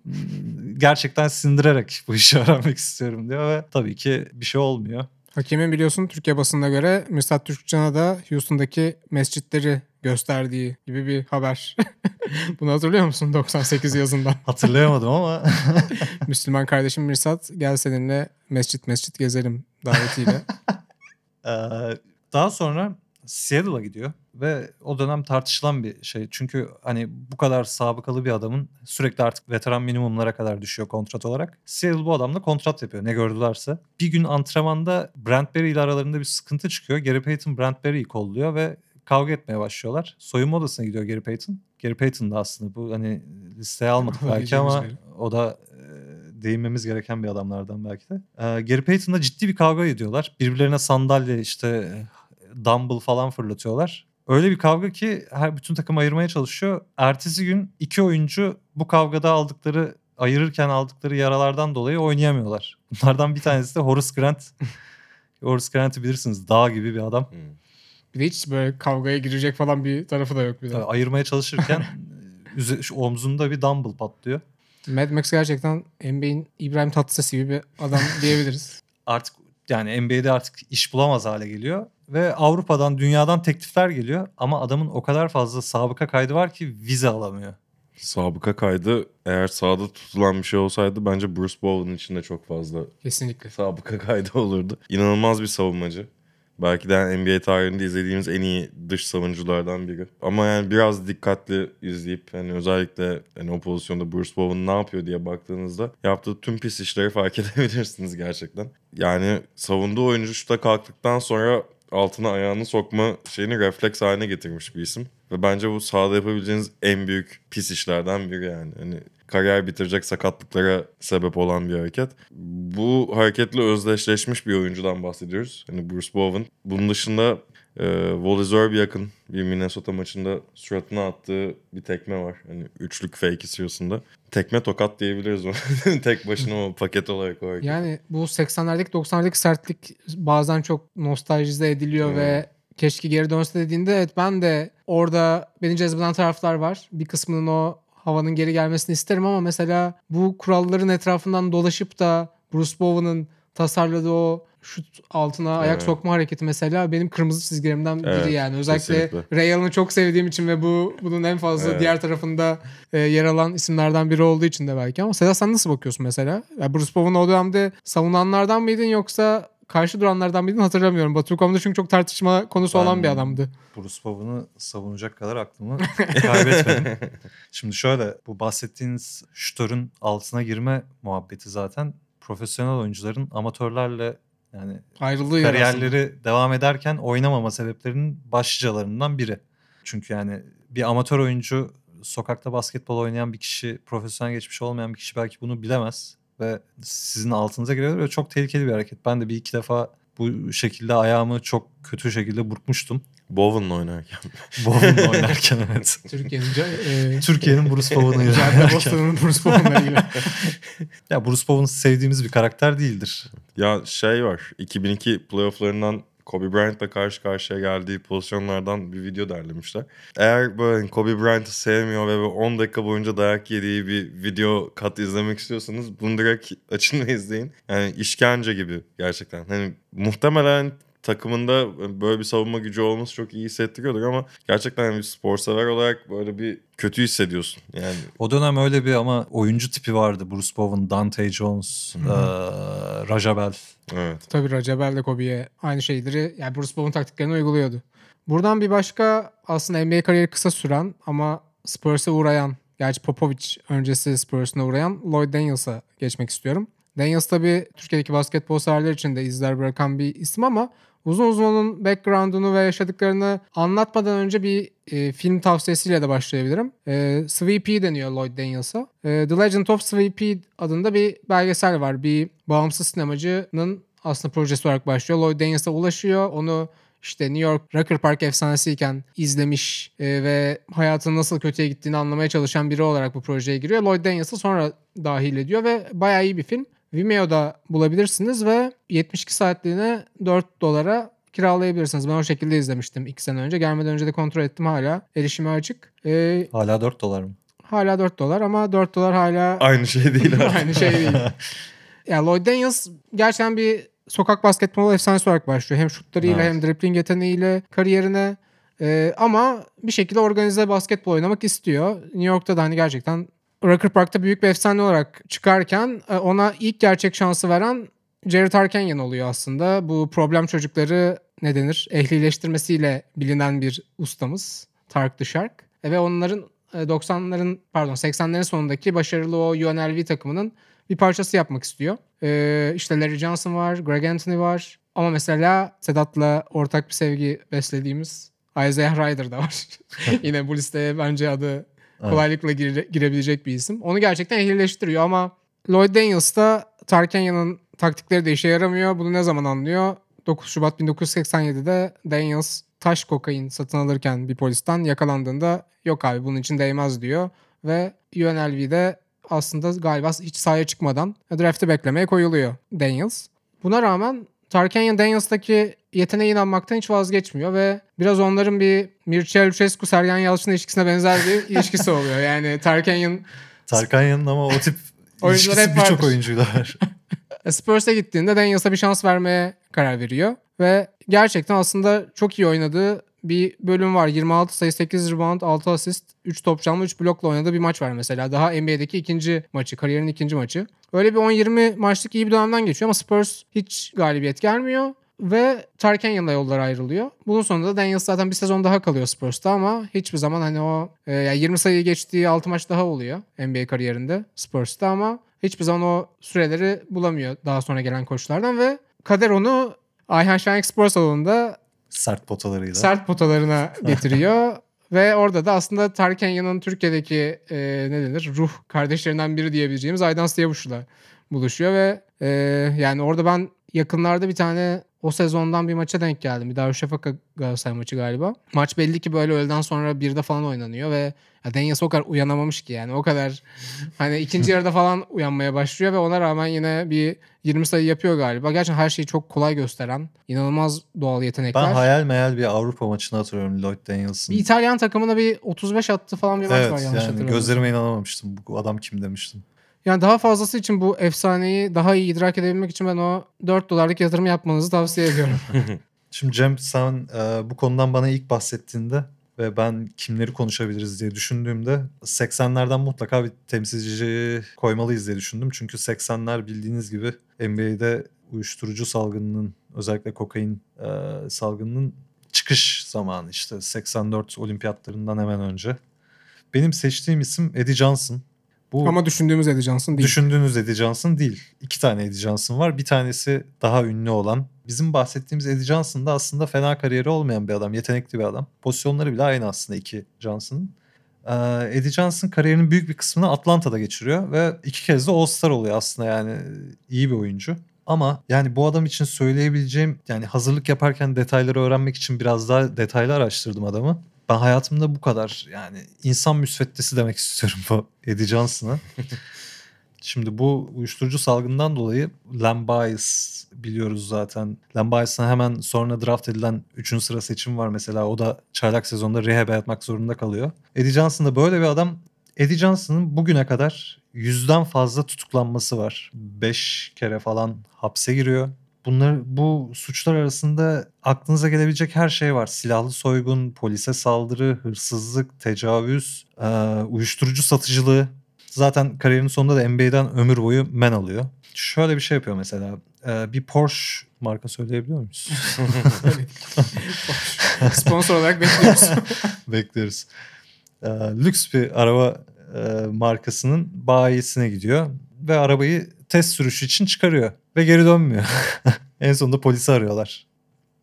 Gerçekten sindirerek bu işi öğrenmek istiyorum diyor ve tabii ki bir şey olmuyor. Hakemin biliyorsun Türkiye basınına göre Mirsat Türkcan'a da Houston'daki mescitleri gösterdiği gibi bir haber. Bunu hatırlıyor musun 98 yazından? Hatırlayamadım ama Müslüman kardeşim Mirsat gel seninle mescit mescit gezelim davetiyle. Ee, daha sonra Seattle'a gidiyor ve o dönem tartışılan bir şey. Çünkü hani bu kadar sabıkalı bir adamın sürekli artık veteran minimumlara kadar düşüyor kontrat olarak. Seattle bu adamla kontrat yapıyor ne gördülerse. Bir gün antrenmanda Brent Berry ile aralarında bir sıkıntı çıkıyor. Gary Payton Brent Berry'i kolluyor ve kavga etmeye başlıyorlar. Soyunma odasına gidiyor Gary Payton. Gary Payton da aslında bu hani listeye almadık belki ama o da e, değinmemiz gereken bir adamlardan belki de. E, Gary Payton'la ciddi bir kavga ediyorlar. Birbirlerine sandalye işte dumbbell falan fırlatıyorlar. Öyle bir kavga ki her bütün takım ayırmaya çalışıyor. Ertesi gün iki oyuncu bu kavgada aldıkları ayırırken aldıkları yaralardan dolayı oynayamıyorlar. Bunlardan bir tanesi de Horace Grant. Horace Grant'ı bilirsiniz. Dağ gibi bir adam. Hmm. Bir de hiç böyle kavgaya girecek falan bir tarafı da yok bir de. Tabii ayırmaya çalışırken üze- şu omzunda bir dumbbell patlıyor. Mad Max gerçekten NBA'in İbrahim Tatlıses gibi bir adam diyebiliriz. Artık yani NBA'de artık iş bulamaz hale geliyor. Ve Avrupa'dan, dünyadan teklifler geliyor. Ama adamın o kadar fazla sabıka kaydı var ki vize alamıyor. Sabıka kaydı eğer sahada tutulan bir şey olsaydı bence Bruce Bowen'ın içinde çok fazla Kesinlikle. sabıka kaydı olurdu. İnanılmaz bir savunmacı. Belki de NBA tarihinde izlediğimiz en iyi dış savunuculardan biri. Ama yani biraz dikkatli izleyip hani özellikle hani o pozisyonda Bruce Bowen ne yapıyor diye baktığınızda yaptığı tüm pis işleri fark edebilirsiniz gerçekten. Yani savunduğu oyuncu şuta kalktıktan sonra altına ayağını sokma şeyini refleks haline getirmiş bir isim. Ve bence bu sahada yapabileceğiniz en büyük pis işlerden biri yani. Hani kariyer bitirecek sakatlıklara sebep olan bir hareket. Bu hareketle özdeşleşmiş bir oyuncudan bahsediyoruz. Hani Bruce Bowen. Bunun dışında e, Wally Zerbiak'ın bir Minnesota maçında suratına attığı bir tekme var. Hani üçlük fake istiyorsun Tekme tokat diyebiliriz onu. Tek başına o paket olarak o hareket. Yani bu 80'lerdeki 90'lardaki sertlik bazen çok nostaljize ediliyor Hmm. ve keşke geri dönse dediğinde evet ben de orada beni cezbeden taraflar var. Bir kısmının o havanın geri gelmesini isterim ama mesela bu kuralların etrafından dolaşıp da Bruce Bowen'ın tasarladığı o şut altına ayak Evet. sokma hareketi mesela benim kırmızı çizgilerimden biri Evet, yani. Özellikle kesinlikle. Ray Allen'ı çok sevdiğim için ve bu bunun en fazla Evet. diğer tarafında e, yer alan isimlerden biri olduğu için de belki ama Sedat sen nasıl bakıyorsun mesela? Ya Bruce Bowen o dönemde savunanlardan mıydın yoksa karşı duranlardan mıydın hatırlamıyorum. Batu.com'da çünkü çok tartışma konusu olan Ben- bir adamdı. Bruce Bowen'ı savunacak kadar aklımı kaybetmedim. Şimdi şöyle bu bahsettiğiniz şutörün altına girme muhabbeti zaten profesyonel oyuncuların amatörlerle yani Ayrıldığı yer aslında. kariyerleri devam ederken oynamama sebeplerinin başlıcalarından biri. Çünkü yani bir amatör oyuncu sokakta basketbol oynayan bir kişi, profesyonel geçmiş olmayan bir kişi belki bunu bilemez ve sizin altınıza giriyor ve çok tehlikeli bir hareket. Ben de bir iki defa bu şekilde ayağımı çok kötü şekilde burkmuştum. Bowen'la oynarken. Bowen'la oynarken evet. Türkiye'nin e, Türkiye'nin Bruce Bowen'ı Cadde oynarken. Boston'ın Bruce Bowen'la ilgili. Ya Bruce Bowen sevdiğimiz bir karakter değildir. Ya şey var 2002 playofflarından Kobe Bryant'la karşı karşıya geldiği pozisyonlardan bir video derlemişler. Eğer böyle Kobe Bryant'ı sevmiyor ve böyle 10 dakika boyunca dayak yediği bir video kat izlemek istiyorsanız bunu direkt açın ve izleyin. Yani işkence gibi gerçekten. Hani muhtemelen takımında böyle bir savunma gücü olması çok iyi hissettiriyordur ama gerçekten bir spor sever olarak böyle bir kötü hissediyorsun. Yani O dönem öyle bir ama oyuncu tipi vardı. Bruce Bowen, Dante Jones, eee Raja Bell. evet. Tabii Rajabel de Kobe'ye aynı şeyleri yani Bruce Bowen taktiklerini uyguluyordu. Buradan bir başka aslında NBA kariyeri kısa süren ama Spurs'e uğrayan gerçi Popovich öncesi Spurs'una uğrayan Lloyd Daniels'a geçmek istiyorum. Daniels tabii Türkiye'deki basketbol severler için de izler bırakan bir isim ama uzun uzun onun background'unu ve yaşadıklarını anlatmadan önce bir e, film tavsiyesiyle de başlayabilirim. E, Sweepy deniyor Lloyd Daniels'a. E, The Legend of Sweepy adında bir belgesel var. Bir bağımsız sinemacının aslında projesi olarak başlıyor. Lloyd Daniels'a ulaşıyor. Onu işte New York Rucker Park efsanesiyken izlemiş e, ve hayatının nasıl kötüye gittiğini anlamaya çalışan biri olarak bu projeye giriyor. Lloyd Daniels'ı sonra dahil ediyor ve bayağı iyi bir film. Vimeo'da bulabilirsiniz ve 72 saatliğine 4 dolara kiralayabilirsiniz. Ben o şekilde izlemiştim 2 sene önce. Gelmeden önce de kontrol ettim hala. Erişime açık. E, Hala 4 dolar mı? hala 4 dolar ama 4 dolar hala Aynı şey değil artık. Aynı şey değil. ya Lloyd Daniels gerçekten bir sokak basketbolu efsanesi olarak başlıyor. Hem şutlarıyla Evet. hem dribbling yeteneğiyle kariyerine. Ee, ama bir şekilde organize basketbol oynamak istiyor. New York'ta da hani gerçekten Rucker Park'ta büyük bir efsane olarak çıkarken e, ona ilk gerçek şansı veren Jared Harkenyan oluyor aslında. Bu problem çocukları ne denir? Ehlileştirmesiyle bilinen bir ustamız. Tarık Shark. E, ve onların e, 90'ların pardon 80'lerin sonundaki başarılı o UNLV takımının bir parçası yapmak istiyor. Ee, işte Larry Johnson var, Greg Anthony var. Ama mesela Sedat'la ortak bir sevgi beslediğimiz Isaiah Ryder da var. Yine bu listeye bence adı kolaylıkla gire- girebilecek bir isim. Onu gerçekten ehlileştiriyor ama Lloyd Daniels da Tarkanian'ın taktikleri de işe yaramıyor. Bunu ne zaman anlıyor? 9 Şubat 1987'de Daniels taş kokain satın alırken bir polisten yakalandığında yok abi bunun için değmez diyor. Ve UNLV'de aslında galiba hiç sahaya çıkmadan draft'ı beklemeye koyuluyor Daniels. Buna rağmen Tarkanian Daniels'taki yeteneğe inanmaktan hiç vazgeçmiyor ve biraz onların bir Mircea Lucescu Sergen Yalçın ilişkisine benzer bir ilişkisi oluyor. Yani Tarkanian Tarkanyan'ın ama o tip ilişkisi birçok oyuncuyla var. Spurs'a gittiğinde Daniels'a bir şans vermeye karar veriyor. Ve gerçekten aslında çok iyi oynadığı bir bölüm var. 26 sayı 8 rebound 6 asist 3 top çalma 3 blokla oynadığı bir maç var mesela. Daha NBA'deki ikinci maçı. Kariyerin ikinci maçı. Öyle bir 10-20 maçlık iyi bir dönemden geçiyor ama Spurs hiç galibiyet gelmiyor. Ve Tarkenyan'la yollar ayrılıyor. Bunun sonunda da Daniels zaten bir sezon daha kalıyor Spurs'ta ama hiçbir zaman hani o e, yani 20 sayı geçtiği 6 maç daha oluyor NBA kariyerinde Spurs'ta ama hiçbir zaman o süreleri bulamıyor daha sonra gelen koçlardan ve kader onu Ayhan Şahenk spor salonunda Sert potalarıyla. sert potalarına getiriyor. Ve orada da aslında Tarkenyan'ın Türkiye'deki e, ne denir ruh kardeşlerinden biri diyebileceğimiz Aydan Siyavuş'la buluşuyor ve e, yani orada ben yakınlarda bir tane o sezondan bir maça denk geldim. Bir Darüşşafaka Galatasaray maçı galiba. Maç belli ki böyle öğleden sonra birde falan oynanıyor ve ya Daniels o kadar uyanamamış ki yani o kadar hani ikinci yarıda falan uyanmaya başlıyor ve ona rağmen yine bir 20 sayı yapıyor galiba. Gerçekten her şeyi çok kolay gösteren inanılmaz doğal yetenekler. Ben hayal meyal bir Avrupa maçını hatırlıyorum Lloyd Daniels'ın. Bir İtalyan takımına bir 35 attı falan bir maç Evet var yanlış yani hatırlamıyorsam. gözlerime inanamamıştım. Bu adam kim demiştim. Yani daha fazlası için bu efsaneyi daha iyi idrak edebilmek için ben o 4 dolarlık yatırım yapmanızı tavsiye ediyorum. Şimdi Cem sen e, bu konudan bana ilk bahsettiğinde ve ben kimleri konuşabiliriz diye düşündüğümde 80'lerden mutlaka bir temsilci koymalıyız diye düşündüm. Çünkü 80'ler bildiğiniz gibi NBA'de uyuşturucu salgınının özellikle kokain e, salgınının çıkış zamanı işte 84 olimpiyatlarından hemen önce. Benim seçtiğim isim Eddie Johnson. Bu Ama düşündüğümüz Eddie Johnson değil. Düşündüğünüz Eddie Johnson değil. İki tane Eddie Johnson var. Bir tanesi daha ünlü olan. Bizim bahsettiğimiz Eddie Johnson da aslında fena kariyeri olmayan bir adam. Yetenekli bir adam. Pozisyonları bile aynı aslında iki Johnson'ın. Ee, Eddie Johnson kariyerinin büyük bir kısmını Atlanta'da geçiriyor ve iki kez de All-Star oluyor aslında yani iyi bir oyuncu. Ama yani bu adam için söyleyebileceğim yani hazırlık yaparken detayları öğrenmek için biraz daha detaylı araştırdım adamı. Ben hayatımda bu kadar yani insan müsveddesi demek istiyorum bu Eddie Johnson'a. Şimdi bu uyuşturucu salgından dolayı Bias biliyoruz zaten. Len Bias'ın hemen sonra draft edilen 3. sıra seçim var mesela. O da çaylak sezonda rehab yapmak zorunda kalıyor. Eddie Johnson da böyle bir adam. Eddie Johnson'ın bugüne kadar yüzden fazla tutuklanması var. 5 kere falan hapse giriyor. Bunlar bu suçlar arasında aklınıza gelebilecek her şey var. Silahlı soygun, polise saldırı, hırsızlık, tecavüz, eee, uyuşturucu satıcılığı. Zaten kariyerinin sonunda da NBA'den ömür boyu men alıyor. Şöyle bir şey yapıyor mesela. Eee, bir Porsche marka söyleyebiliyor muyuz? Sponsor olarak bekliyoruz. Bekleriz. Eee, lüks bir araba eee, markasının bayisine gidiyor ve arabayı test sürüşü için çıkarıyor ve geri dönmüyor. en sonunda polisi arıyorlar.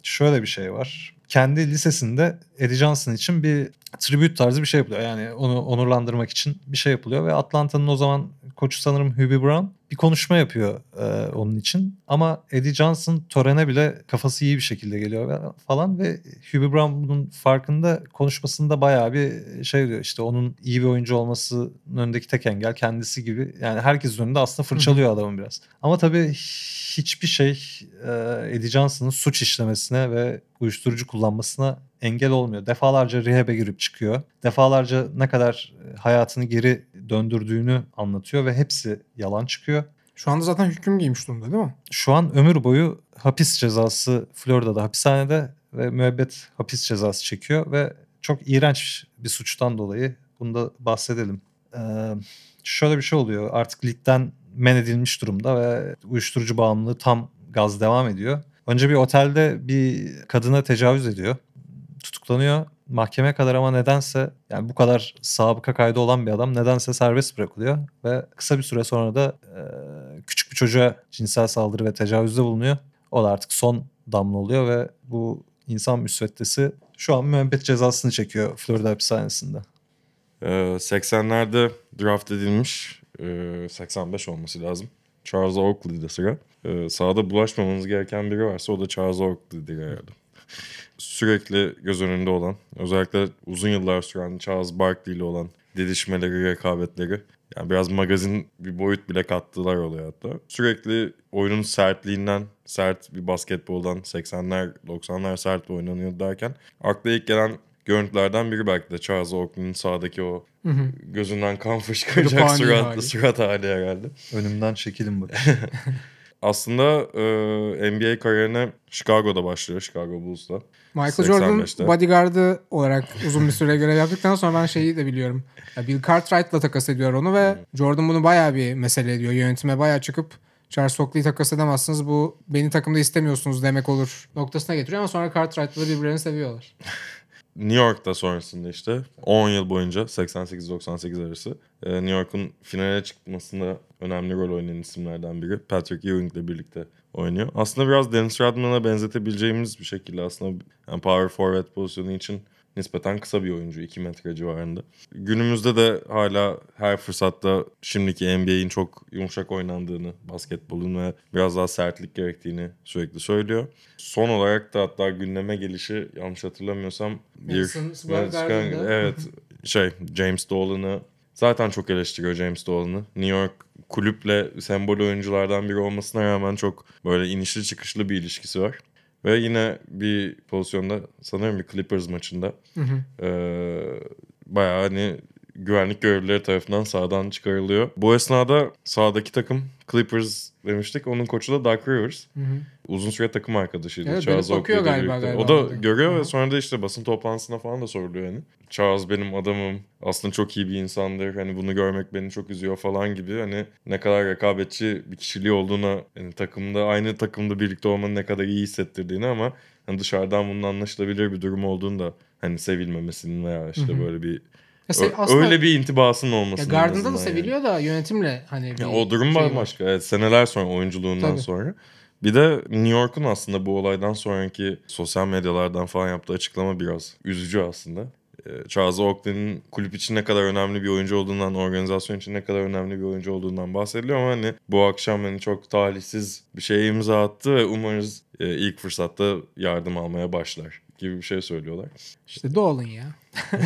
Şöyle bir şey var. Kendi lisesinde Eddie Johnson için bir tribute tarzı bir şey yapılıyor. Yani onu onurlandırmak için bir şey yapılıyor ve Atlanta'nın o zaman koçu sanırım Hubie Brown bir konuşma yapıyor e, onun için. Ama Eddie Johnson törene bile kafası iyi bir şekilde geliyor falan ve Hubie Brown bunun farkında konuşmasında bayağı bir şey diyor işte onun iyi bir oyuncu olmasının önündeki tek engel kendisi gibi. Yani herkesin önünde aslında fırçalıyor adamın biraz. Ama tabii hiçbir şey e, Eddie Johnson'ın suç işlemesine ve uyuşturucu kullanmasına engel olmuyor. Defalarca rehab'e girip çıkıyor. Defalarca ne kadar e, hayatını geri döndürdüğünü anlatıyor ve hepsi yalan çıkıyor. Şu anda zaten hüküm giymiş durumda değil mi? Şu an ömür boyu hapis cezası Florida'da hapishanede ve müebbet hapis cezası çekiyor ve çok iğrenç bir suçtan dolayı bunu da bahsedelim. Ee, şöyle bir şey oluyor artık ligden men edilmiş durumda ve uyuşturucu bağımlılığı tam gaz devam ediyor. Önce bir otelde bir kadına tecavüz ediyor. Tutuklanıyor. Mahkeme kadar ama nedense yani bu kadar sabıka kaydı olan bir adam nedense serbest bırakılıyor ve kısa bir süre sonra da e, küçük bir çocuğa cinsel saldırı ve tecavüzde bulunuyor. O da artık son damla oluyor ve bu insan müsveddesi şu an müebbet cezasını çekiyor Florida hapishanesinde. Ee, 80'lerde draft edilmiş. ee, 85 olması lazım. Charles Oakley'de sıra. Ee, sahada bulaşmamanız gereken biri varsa o da Charles Oakley'dir herhalde. Sürekli göz önünde olan, özellikle uzun yıllar süren Charles Barkley ile olan didişmeleri, rekabetleri. Yani biraz magazin bir boyut bile kattılar olaya hatta. Sürekli oyunun sertliğinden, sert bir basketboldan 80'ler 90'lar sert oynanıyor derken akla ilk gelen görüntülerden biri belki de Charles Oakley'nin sahadaki o Hı hı. gözünden kan fışkıracak suratlı hali. surat hali herhalde. Önümden çekilin bu. aslında e, NBA kariyerine Chicago'da başlıyor. Chicago Bulls'ta. Michael Jordan 85'te. bodyguardı olarak uzun bir süre görev yaptıktan sonra ben şeyi de biliyorum. Bill Cartwright'la takas ediyor onu ve Jordan bunu bayağı bir mesele ediyor. Yönetime bayağı çıkıp Charles Oakley'i takas edemezsiniz bu beni takımda istemiyorsunuz demek olur noktasına getiriyor ama sonra Cartwright'la birbirlerini seviyorlar. New York'ta sonrasında işte 10 yıl boyunca 88-98 arası e, New York'un finale çıkmasında önemli rol oynayan isimlerden biri. Patrick Ewing'le birlikte oynuyor. Aslında biraz Dennis Rodman'a benzetebileceğimiz bir şekilde aslında yani power forward pozisyonu için nispeten kısa bir oyuncu 2 metre civarında. Günümüzde de hala her fırsatta şimdiki NBA'in çok yumuşak oynandığını, basketbolun ve biraz daha sertlik gerektiğini sürekli söylüyor. Son olarak da hatta gündeme gelişi yanlış hatırlamıyorsam bir evet şey James Dolan'ı zaten çok eleştiriyor James Dolan'ı. New York kulüple sembol oyunculardan biri olmasına rağmen çok böyle inişli çıkışlı bir ilişkisi var. Ve yine bir pozisyonda sanırım bir Clippers maçında Hı hı. eee bayağı hani güvenlik görevlileri tarafından sahadan çıkarılıyor. Bu esnada sahadaki takım Clippers demiştik. Onun koçu da Doug Rivers. Hı hı. Uzun süre takım arkadaşıydı. Evet, Charles Oakley'le galiba birlikte. galiba O da görüyor ve sonra da işte basın toplantısına falan da soruluyor hani. Charles benim adamım. Aslında çok iyi bir insandır. Hani bunu görmek beni çok üzüyor falan gibi. Hani ne kadar rekabetçi bir kişiliği olduğuna hani takımda aynı takımda birlikte olmanın ne kadar iyi hissettirdiğini ama hani dışarıdan bunun anlaşılabilir bir durum olduğunu da hani sevilmemesinin veya işte Hı hı. böyle bir Ö- aslında öyle bir intibasının ya olması. Garden'da da seviliyor da yönetimle hani bir Ya o durum şey var. bambaşka. Evet, seneler sonra oyunculuğundan Tabii. sonra. Bir de New York'un aslında bu olaydan sonraki sosyal medyalardan falan yaptığı açıklama biraz üzücü aslında. Ee, Charles Oakley'nin kulüp için ne kadar önemli bir oyuncu olduğundan, organizasyon için ne kadar önemli bir oyuncu olduğundan bahsediliyor ama hani bu akşam hani çok talihsiz bir şeye imza attı ve umarız e, ilk fırsatta yardım almaya başlar gibi bir şey söylüyorlar. İşte Dolan ya.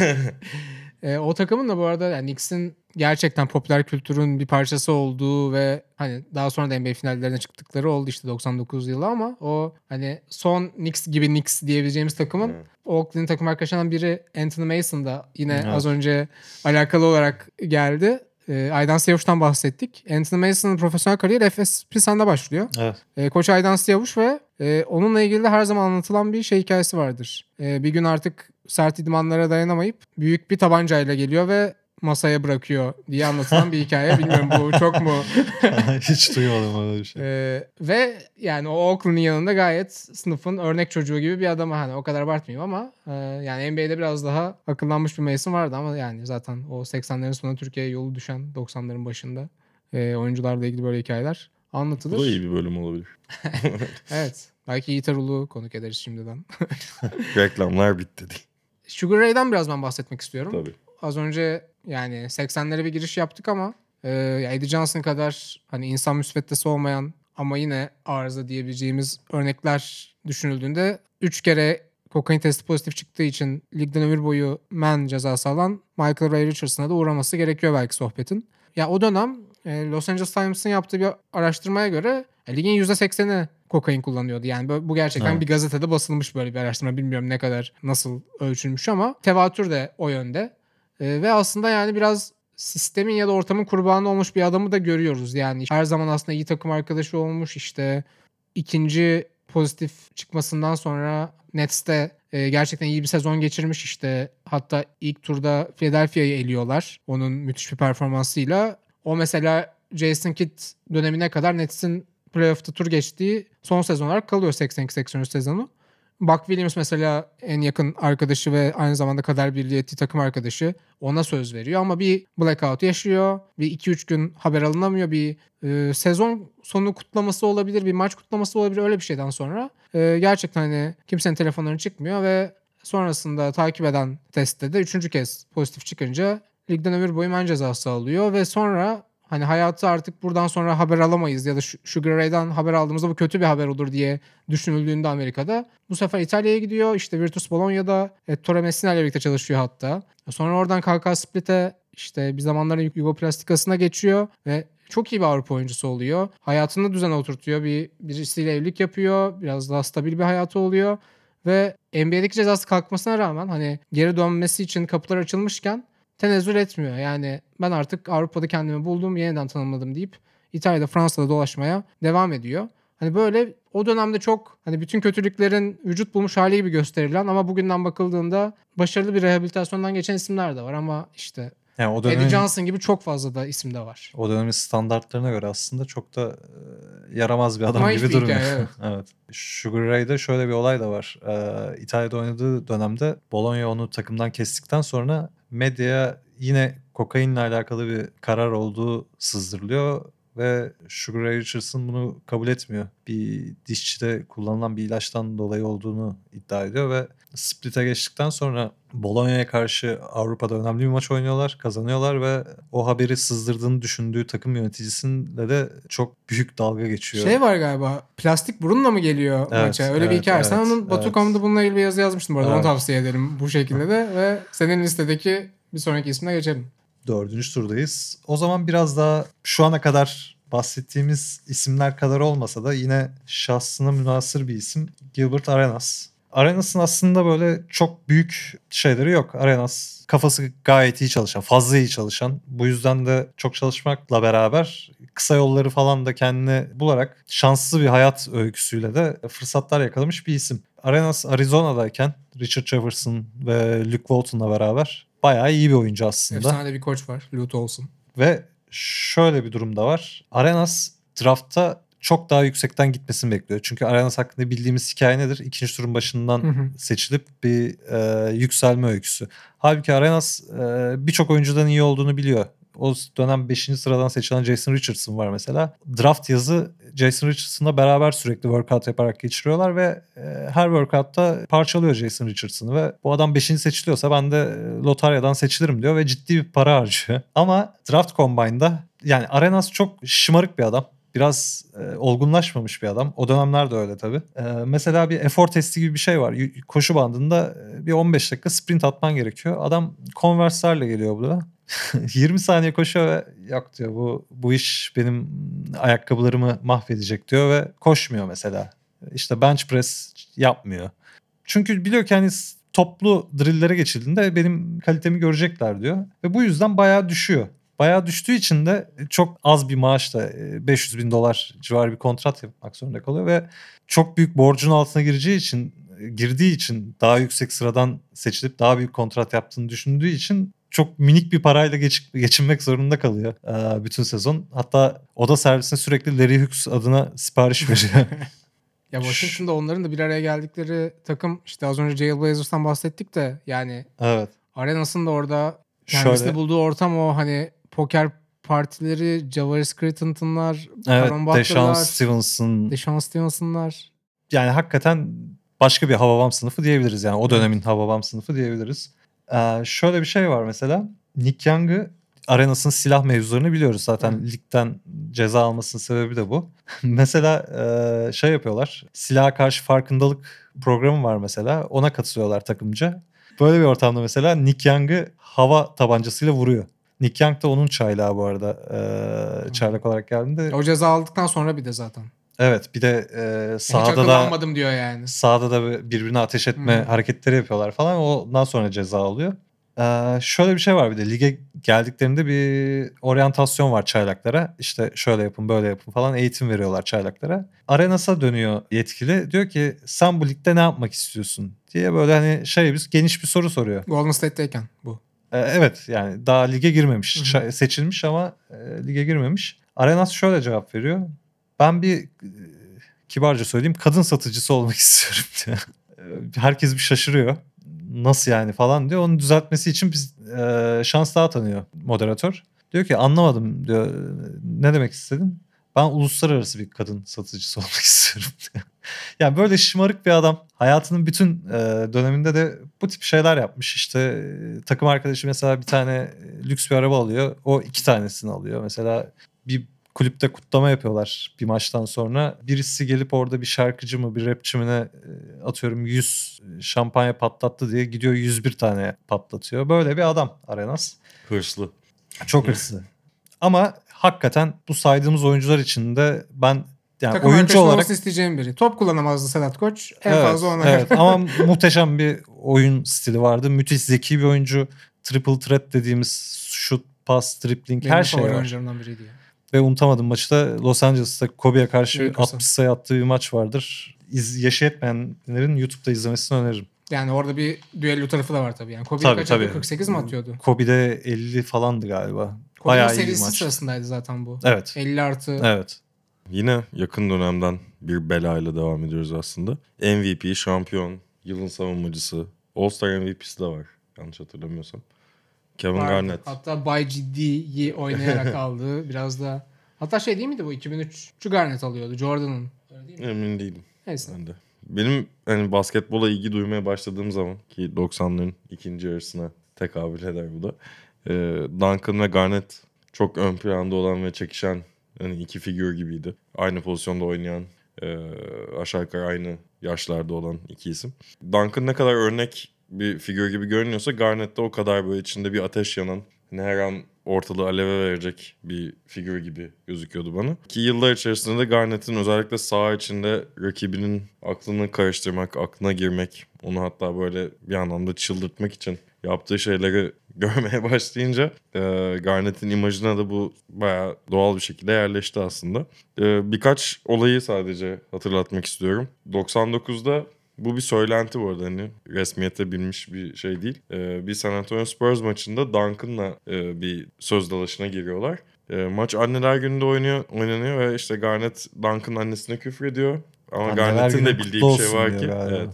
E, o takımın da bu arada yani Knicks'in gerçekten popüler kültürün bir parçası olduğu ve hani daha sonra da NBA finallerine çıktıkları oldu işte 99 yılı ama o hani son Knicks gibi Knicks diyebileceğimiz takımın Evet. Oakley'nin takım arkadaşlarından biri Anthony Mason da yine Evet. az önce alakalı olarak geldi. E, Aydan Siyavuç'tan bahsettik. Anthony Mason'ın profesyonel kariyeri Efes Pilsen'de başlıyor. Evet. E, Koç Aydan Siyavuş ve e, onunla ilgili de her zaman anlatılan bir şey hikayesi vardır. E, bir gün artık sert idmanlara dayanamayıp büyük bir tabancayla geliyor ve masaya bırakıyor diye anlatılan bir hikaye. Bilmiyorum bu çok mu? Hiç duymadım öyle bir şey. E, ve yani o Oakland'ın yanında gayet sınıfın örnek çocuğu gibi bir adam. Hani o kadar abartmayayım ama e, yani NBA'de biraz daha akıllanmış bir Mason vardı ama yani zaten o 80'lerin sonunda Türkiye'ye yolu düşen 90'ların başında e, oyuncularla ilgili böyle hikayeler anlatılır. Bu da iyi bir bölüm olabilir. Evet. Belki Yiğit Arul'u konuk ederiz şimdiden. Reklamlar bitti değil. Sugar Ray'den biraz ben bahsetmek istiyorum. Tabii. Az önce yani 80'lere bir giriş yaptık ama e, Eddie Johnson kadar hani insan müsveddesi olmayan ama yine arıza diyebileceğimiz örnekler düşünüldüğünde 3 kere kokain testi pozitif çıktığı için ligden ömür boyu men cezası alan Michael Ray Richardson'a da uğraması gerekiyor belki sohbetin. Ya o dönem e, Los Angeles Times'ın yaptığı bir araştırmaya göre e, ligin %80'i kokain kullanıyordu. Yani bu- bu gerçekten Evet. bir gazetede basılmış böyle bir araştırma. Bilmiyorum ne kadar nasıl ölçülmüş ama tevatür de o yönde. E, ve aslında yani biraz sistemin ya da ortamın kurbanı olmuş bir adamı da görüyoruz. Yani her zaman aslında iyi takım arkadaşı olmuş işte ikinci pozitif çıkmasından sonra Nets'te e, gerçekten iyi bir sezon geçirmiş işte. Hatta ilk turda Philadelphia'yı eliyorlar onun müthiş bir performansıyla. O mesela Jason Kidd dönemine kadar Nets'in playoff'ta tur geçtiği son sezon olarak kalıyor 82-83 sezonu. Buck Williams mesela en yakın arkadaşı ve aynı zamanda kader birliği ettiği takım arkadaşı ona söz veriyor ama bir blackout yaşıyor. Bir 2-3 gün haber alınamıyor. Bir e, sezon sonu kutlaması olabilir, bir maç kutlaması olabilir öyle bir şeyden sonra. e, gerçekten hani kimsenin telefonları çıkmıyor ve sonrasında takip eden testte de üçüncü kez pozitif çıkınca ligden ömür boyu men cezası alıyor ve sonra hani hayatı artık buradan sonra haber alamayız ya da Su- Sugar Ray'den haber aldığımızda bu kötü bir haber olur diye düşünüldüğünde Amerika'da bu sefer İtalya'ya gidiyor. İşte Virtus Bologna'da Ettore Messina ile birlikte çalışıyor hatta. Sonra oradan KK Split'e işte bir zamanların Yugoplastikasına geçiyor ve çok iyi bir Avrupa oyuncusu oluyor. Hayatını düzene oturtuyor. Bir birisiyle evlilik yapıyor. Biraz daha stabil bir hayatı oluyor. Ve NBA'deki cezası kalkmasına rağmen hani geri dönmesi için kapılar açılmışken tenezzül etmiyor. Yani ben artık Avrupa'da kendimi buldum, yeniden tanımladım deyip İtalya'da Fransa'da dolaşmaya devam ediyor. Hani böyle o dönemde çok hani bütün kötülüklerin vücut bulmuş hali gibi gösterilen ama bugünden bakıldığında başarılı bir rehabilitasyondan geçen isimler de var ama işte Yani o Eddie dönemin, Johnson gibi çok fazla da isim de var. o dönemin standartlarına göre aslında çok da e, yaramaz bir adam Naif gibi bir durmuyor. hikaye, evet. evet. Sugar Ray'de şöyle bir olay da var. Ee, İtalya'da oynadığı dönemde Bologna onu takımdan kestikten sonra medyaya yine kokainle alakalı bir karar olduğu sızdırılıyor ve Sugar Ray Richardson bunu kabul etmiyor. Bir dişçide kullanılan bir ilaçtan dolayı olduğunu iddia ediyor ve Split'e geçtikten sonra Bologna'ya karşı Avrupa'da önemli bir maç oynuyorlar, kazanıyorlar ve o haberi sızdırdığını düşündüğü takım yöneticisinle de çok büyük dalga geçiyor. Şey var galiba plastik burunla mı geliyor Evet, maça? Öyle bir evet, hikaye. Sen evet, onun evet. Batu.com'da bununla ilgili bir yazı yazmıştın bu arada. Onu Evet. tavsiye ederim bu şekilde de ve senin listedeki bir sonraki ismine geçelim. Dördüncü turdayız. O zaman biraz daha şu ana kadar bahsettiğimiz isimler kadar olmasa da yine şahsına münasır bir isim Gilbert Arenas. Arenas'ın aslında böyle çok büyük şeyleri yok. Arenas kafası gayet iyi çalışan, fazla iyi çalışan. Bu yüzden de çok çalışmakla beraber kısa yolları falan da kendine bularak şanslı bir hayat öyküsüyle de fırsatlar yakalamış bir isim. Arenas Arizona'dayken Richard Jefferson ve Luke Walton'la beraber bayağı iyi bir oyuncu aslında. Efsane bir koç var. Lute olsun. Ve şöyle bir durum da var. Arenas draftta çok daha yüksekten gitmesini bekliyor. Çünkü Arenas hakkında bildiğimiz hikaye nedir? İkinci turun başından Hı hı. seçilip bir e, yükselme öyküsü. Halbuki Arenas e, birçok oyuncudan iyi olduğunu biliyor. O dönem 5. sıradan seçilen Jason Richardson var mesela. Draft yazı Jason Richardson'la beraber sürekli workout yaparak geçiriyorlar ve e, her workoutta parçalıyor Jason Richardson'ı ve bu adam 5. seçiliyorsa ben de e, lotaryadan seçilirim diyor ve ciddi bir para harcıyor. Ama Draft Combine'da yani Arenas çok şımarık bir adam biraz e, olgunlaşmamış bir adam. O dönemler de öyle tabii. E, mesela bir efor testi gibi bir şey var. Koşu bandında e, bir 15 dakika sprint atman gerekiyor. Adam Converse'lerle geliyor buraya. 20 saniye koşuyor ve yok diyor bu bu iş benim ayakkabılarımı mahvedecek diyor ve koşmuyor mesela. İşte bench press yapmıyor. Çünkü biliyor ki hani toplu drill'lere geçildiğinde benim kalitemi görecekler diyor. Ve bu yüzden bayağı düşüyor. Bayağı düştüğü için de çok az bir maaşla e, 500 bin dolar civarı bir kontrat yapmak zorunda kalıyor ve çok büyük borcun altına gireceği için e, girdiği için daha yüksek sıradan seçilip daha büyük kontrat yaptığını düşündüğü için çok minik bir parayla geç, geçinmek zorunda kalıyor e, bütün sezon. Hatta oda servisine sürekli Larry Hughes adına sipariş veriyor. Ya Washington'da onların da bir araya geldikleri takım işte az önce Jailblazers'tan bahsettik de yani evet. Arenas'ın da orada kendisini Şöyle bulduğu ortam o hani poker partileri, Javaris Crittenton'lar, evet, Butler'lar, Deshaun Stevenson Deshaun Stevenson'lar. yani hakikaten başka bir Hababam sınıfı diyebiliriz yani o dönemin Hababam sınıfı diyebiliriz. Ee, şöyle bir şey var mesela Nick Young'ı Arenas'ın silah mevzularını biliyoruz zaten Hı. ligden ceza almasının sebebi de bu. mesela e, şey yapıyorlar silaha karşı farkındalık programı var mesela ona katılıyorlar takımca. Böyle bir ortamda mesela Nick Young'ı hava tabancasıyla vuruyor. Nick Young da onun çaylağı bu arada e, çaylak olarak geldiğinde. O ceza aldıktan sonra bir de zaten. Evet bir de e, Hiç sahada da akıllanmadım diyor yani. sahada da birbirine ateş etme Hı. hareketleri yapıyorlar falan. Ondan sonra ceza alıyor. Ee, şöyle bir şey var bir de lige geldiklerinde bir oryantasyon var çaylaklara. İşte şöyle yapın böyle yapın falan eğitim veriyorlar çaylaklara. Arenas'a dönüyor yetkili. Diyor ki sen bu ligde ne yapmak istiyorsun diye böyle hani şey bir geniş bir soru soruyor. Golden State'teyken bu. Ee, evet yani daha lige girmemiş. Hı hı. Ça- Seçilmiş ama e, lige girmemiş. Arenas şöyle cevap veriyor. Ben bir e, kibarca söyleyeyim kadın satıcısı olmak istiyorum diyor. E, Herkes bir şaşırıyor. Nasıl yani falan diyor. Onu düzeltmesi için biz e, şans daha tanıyor moderatör. Diyor ki anlamadım diyor. Ne demek istedin? Ben uluslararası bir kadın satıcısı olmak istiyorum diyor. Yani böyle şımarık bir adam. Hayatının bütün e, döneminde de bu tip şeyler yapmış. İşte e, takım arkadaşı mesela bir tane e, lüks bir araba alıyor. O iki tanesini alıyor. Mesela bir kulüpte kutlama yapıyorlar bir maçtan sonra. Birisi gelip orada bir şarkıcı mı bir rapçi mi ne e, atıyorum 100 şampanya patlattı diye gidiyor 101 tane patlatıyor. Böyle bir adam Arenas. Hırslı. Çok hırslı. Ama hakikaten bu saydığımız oyuncular içinde ben yani Takım oyuncu olarak isteyeceğim biri. Top kullanamazdı Sedat Koç. En evet, fazla ona. Evet ama muhteşem bir oyun stili vardı. Müthiş zeki bir oyuncu. Triple threat dediğimiz şut, pas, dribbling Benim her şey var. oyuncularımdan biriydi ya. Ve unutamadığım maçı da Los Angeles'ta Kobe'ye karşı Lakers'a. 60 sayı attığı bir maç vardır. İz, yaşı yetmeyenlerin YouTube'da izlemesini öneririm. Yani orada bir düello tarafı da var tabii. Yani Kobe Tabii, kaç tabii. 48 mi atıyordu? Kobe'de 50 falandı galiba. Kobe'nin Bayağı iyi serisi maç. sırasındaydı zaten bu. Evet. 50 artı. Evet. Yine yakın dönemden bir belayla devam ediyoruz aslında. MVP, şampiyon, yılın savunmacısı, All-Star MVP'si de var yanlış hatırlamıyorsam. Kevin vardı. Garnett. Hatta Bay Ciddi'yi oynayarak aldığı biraz da. Hatta şey değil miydi bu? 2003 Şu Garnett alıyordu. Jordan'ın. Öyle değil mi? Emin değilim Neyse. ben de. Benim hani basketbola ilgi duymaya başladığım zaman ki 90'ların ikinci yarısına tekabül eder bu da. e, Duncan ve Garnett çok ön planda olan ve çekişen hani iki figür gibiydi. Aynı pozisyonda oynayan e, aşağı yukarı aynı yaşlarda olan iki isim. Duncan ne kadar örnek bir figür gibi görünüyorsa Garnett de o kadar böyle içinde bir ateş yanan hani her an ortalığı aleve verecek bir figür gibi gözüküyordu bana. Ki yıllar içerisinde de Garnett'in özellikle saha içinde rakibinin aklını karıştırmak, aklına girmek, onu hatta böyle bir anlamda çıldırtmak için yaptığı şeyleri görmeye başlayınca e, Garnett'in imajına da bu bayağı doğal bir şekilde yerleşti aslında. E, birkaç olayı sadece hatırlatmak istiyorum. 99'da bu bir söylenti bu arada hani resmiyete binmiş bir şey değil. Ee, bir San Antonio Spurs maçında Duncan'la e, bir söz dalaşına giriyorlar. E, maç anneler gününde oynuyor, oynanıyor ve işte Garnett Duncan'ın annesine küfür ediyor. Ama Anneler Garnett'in de bildiği bir şey var ki. galiba. Evet.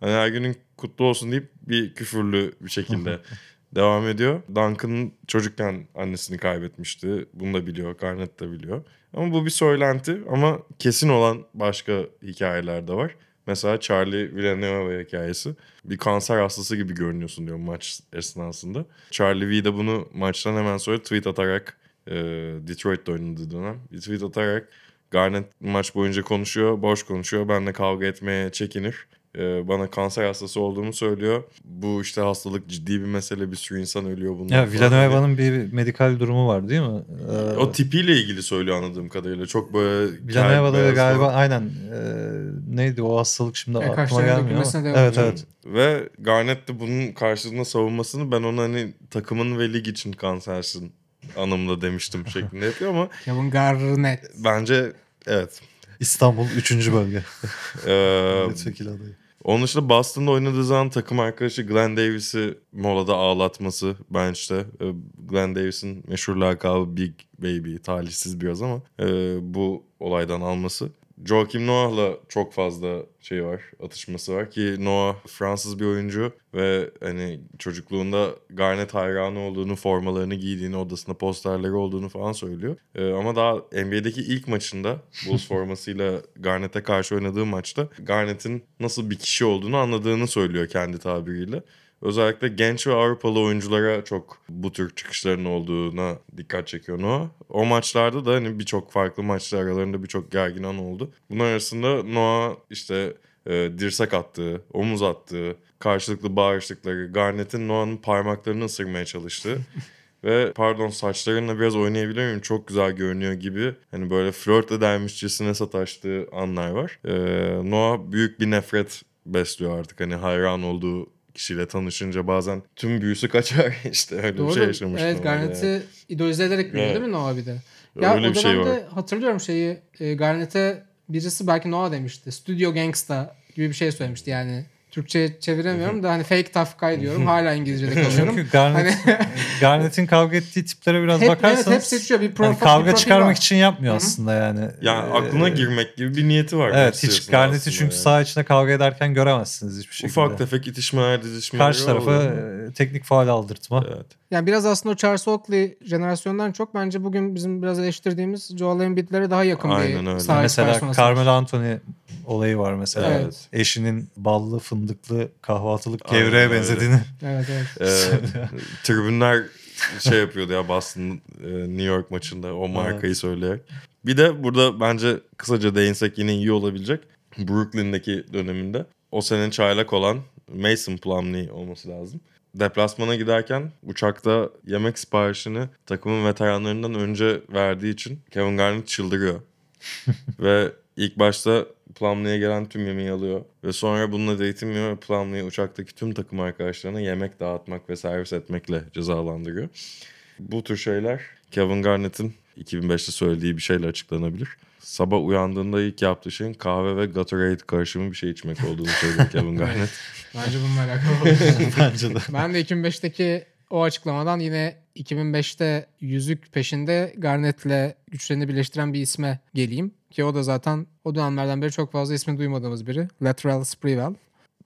Anneler günün kutlu olsun deyip bir küfürlü bir şekilde devam ediyor. Duncan çocukken annesini kaybetmişti. Bunu da biliyor. Garnett de biliyor. Ama bu bir söylenti ama kesin olan başka hikayeler de var. Mesela Charlie Villanueva hikayesi. Bir kanser hastası gibi görünüyorsun diyor maç esnasında. Charlie V de bunu maçtan hemen sonra tweet atarak e, Detroit'te oynadığı dönem bir tweet atarak Garnett maç boyunca konuşuyor, boş konuşuyor. Benle kavga etmeye çekinir. E, bana kanser hastası olduğumu söylüyor. Bu işte hastalık ciddi bir mesele. Bir sürü insan ölüyor bundan. Ya. Villanueva'nın bir medikal durumu var değil mi? Ee, O tipiyle ilgili söylüyor anladığım kadarıyla. Çok böyle... Villanueva'da da galiba falan. aynen e, neydi o hastalık şimdi E, aklıma gelmiyor ama. devam Evet ediyor. evet. Ve Garnett de bunun karşılığında savunmasını ben ona hani takımın ve lig için kansersin anlamında demiştim şeklinde yapıyor ama Kevin Garnett. bence evet. İstanbul 3. bölge. Ee, Milletvekili adayı. Onun dışında Boston'da oynadığı zaman takım arkadaşı Glenn Davis'i molada ağlatması bench'te. Ee, Glenn Davis'in meşhur lakabı Big Baby. Talihsiz biraz ama e, bu olaydan alması. Joakim Noah'la çok fazla şey var, atışması var ki Noah Fransız bir oyuncu ve hani çocukluğunda Garnett hayranı olduğunu, formalarını giydiğini, odasında posterleri olduğunu falan söylüyor. Ee, ama daha NBA'deki ilk maçında Bulls formasıyla Garnett'e karşı oynadığı maçta Garnett'in nasıl bir kişi olduğunu anladığını söylüyor kendi tabiriyle. Özellikle genç ve Avrupalı oyunculara çok bu tür çıkışların olduğuna dikkat çekiyor Noah. O maçlarda da hani birçok farklı maçlar aralarında birçok gergin an oldu. Bunun arasında Noah işte e, dirsek attığı, omuz attığı, karşılıklı bağırıştıkları, Garnett'in Noah'nın parmaklarını ısırmaya çalıştığı ve pardon saçlarınla biraz oynayabilir miyim çok güzel görünüyor gibi hani böyle flört edermişçesine sataştığı anlar var. E, Noah büyük bir nefret besliyor artık hani hayran olduğu kişiyle tanışınca bazen tüm büyüsü kaçar işte öyle Doğru. bir şey yaşamış. evet Garnett'i idolize ederek büyüdü Evet. değil mi Noah bir de? Ya Öyle o bir şey var. hatırlıyorum şeyi e, Garnett'e birisi belki Noah demişti. Studio Gangsta gibi bir şey söylemişti yani. Türkçe çeviremiyorum da hani fake tough guy diyorum. Hala İngilizce'de kalıyorum. Çünkü Garnett, Hani- Garnett'in kavga ettiği tiplere biraz hep, bakarsanız evet hep seçiyor. Bir hani profil, kavga bir çıkarmak var. için yapmıyor Hı hı. aslında yani. Yani Ee, aklına girmek gibi bir niyeti var. Evet hiç aslında çünkü yani. saha içinde kavga ederken göremezsiniz hiçbir şekilde. Ufak tefek itişmeler, dizişmeler Karşı tarafa oluyor. e, teknik faal aldırtma. Evet. Yani biraz aslında o Charles Oakley jenerasyondan çok bence bugün bizim biraz eleştirdiğimiz Joel Embiid'lere daha yakın Aynen bir öyle. saha içi Mesela. Carmelo Anthony olayı var mesela. Evet. Eşinin ballı fındıklı kahvaltılık öyle. benzediğini. Evet evet. Ee, tribünler şey yapıyordu ya Boston e, New York maçında o markayı söyleyerek. Bir de burada bence kısaca değinsek yine iyi olabilecek. Brooklyn'deki döneminde o senin çaylak olan Mason Plumlee olması lazım. Deplasmana giderken uçakta yemek siparişini takımın veteranlarından önce verdiği için Kevin Garnett çıldırıyor. Ve ilk başta Plumlee'ye gelen tüm yemeği alıyor. Ve sonra bununla da yetinmiyor ve Plumlee'yi uçaktaki tüm takım arkadaşlarına yemek dağıtmak ve servis etmekle cezalandırıyor. Bu tür şeyler Kevin Garnett'in 2005'te söylediği bir şeyle açıklanabilir. Sabah uyandığında ilk yaptığı şeyin kahve ve Gatorade karışımı bir şey içmek olduğunu söylüyor Kevin Garnett. Bence bununla alakalı. Bence de. ben de 2005'teki o açıklamadan yine 2005'te yüzük peşinde Garnett'le güçlerini birleştiren bir isme geleyim. Ki o da zaten o dönemlerden beri çok fazla ismini duymadığımız biri. Lateral Sprewell.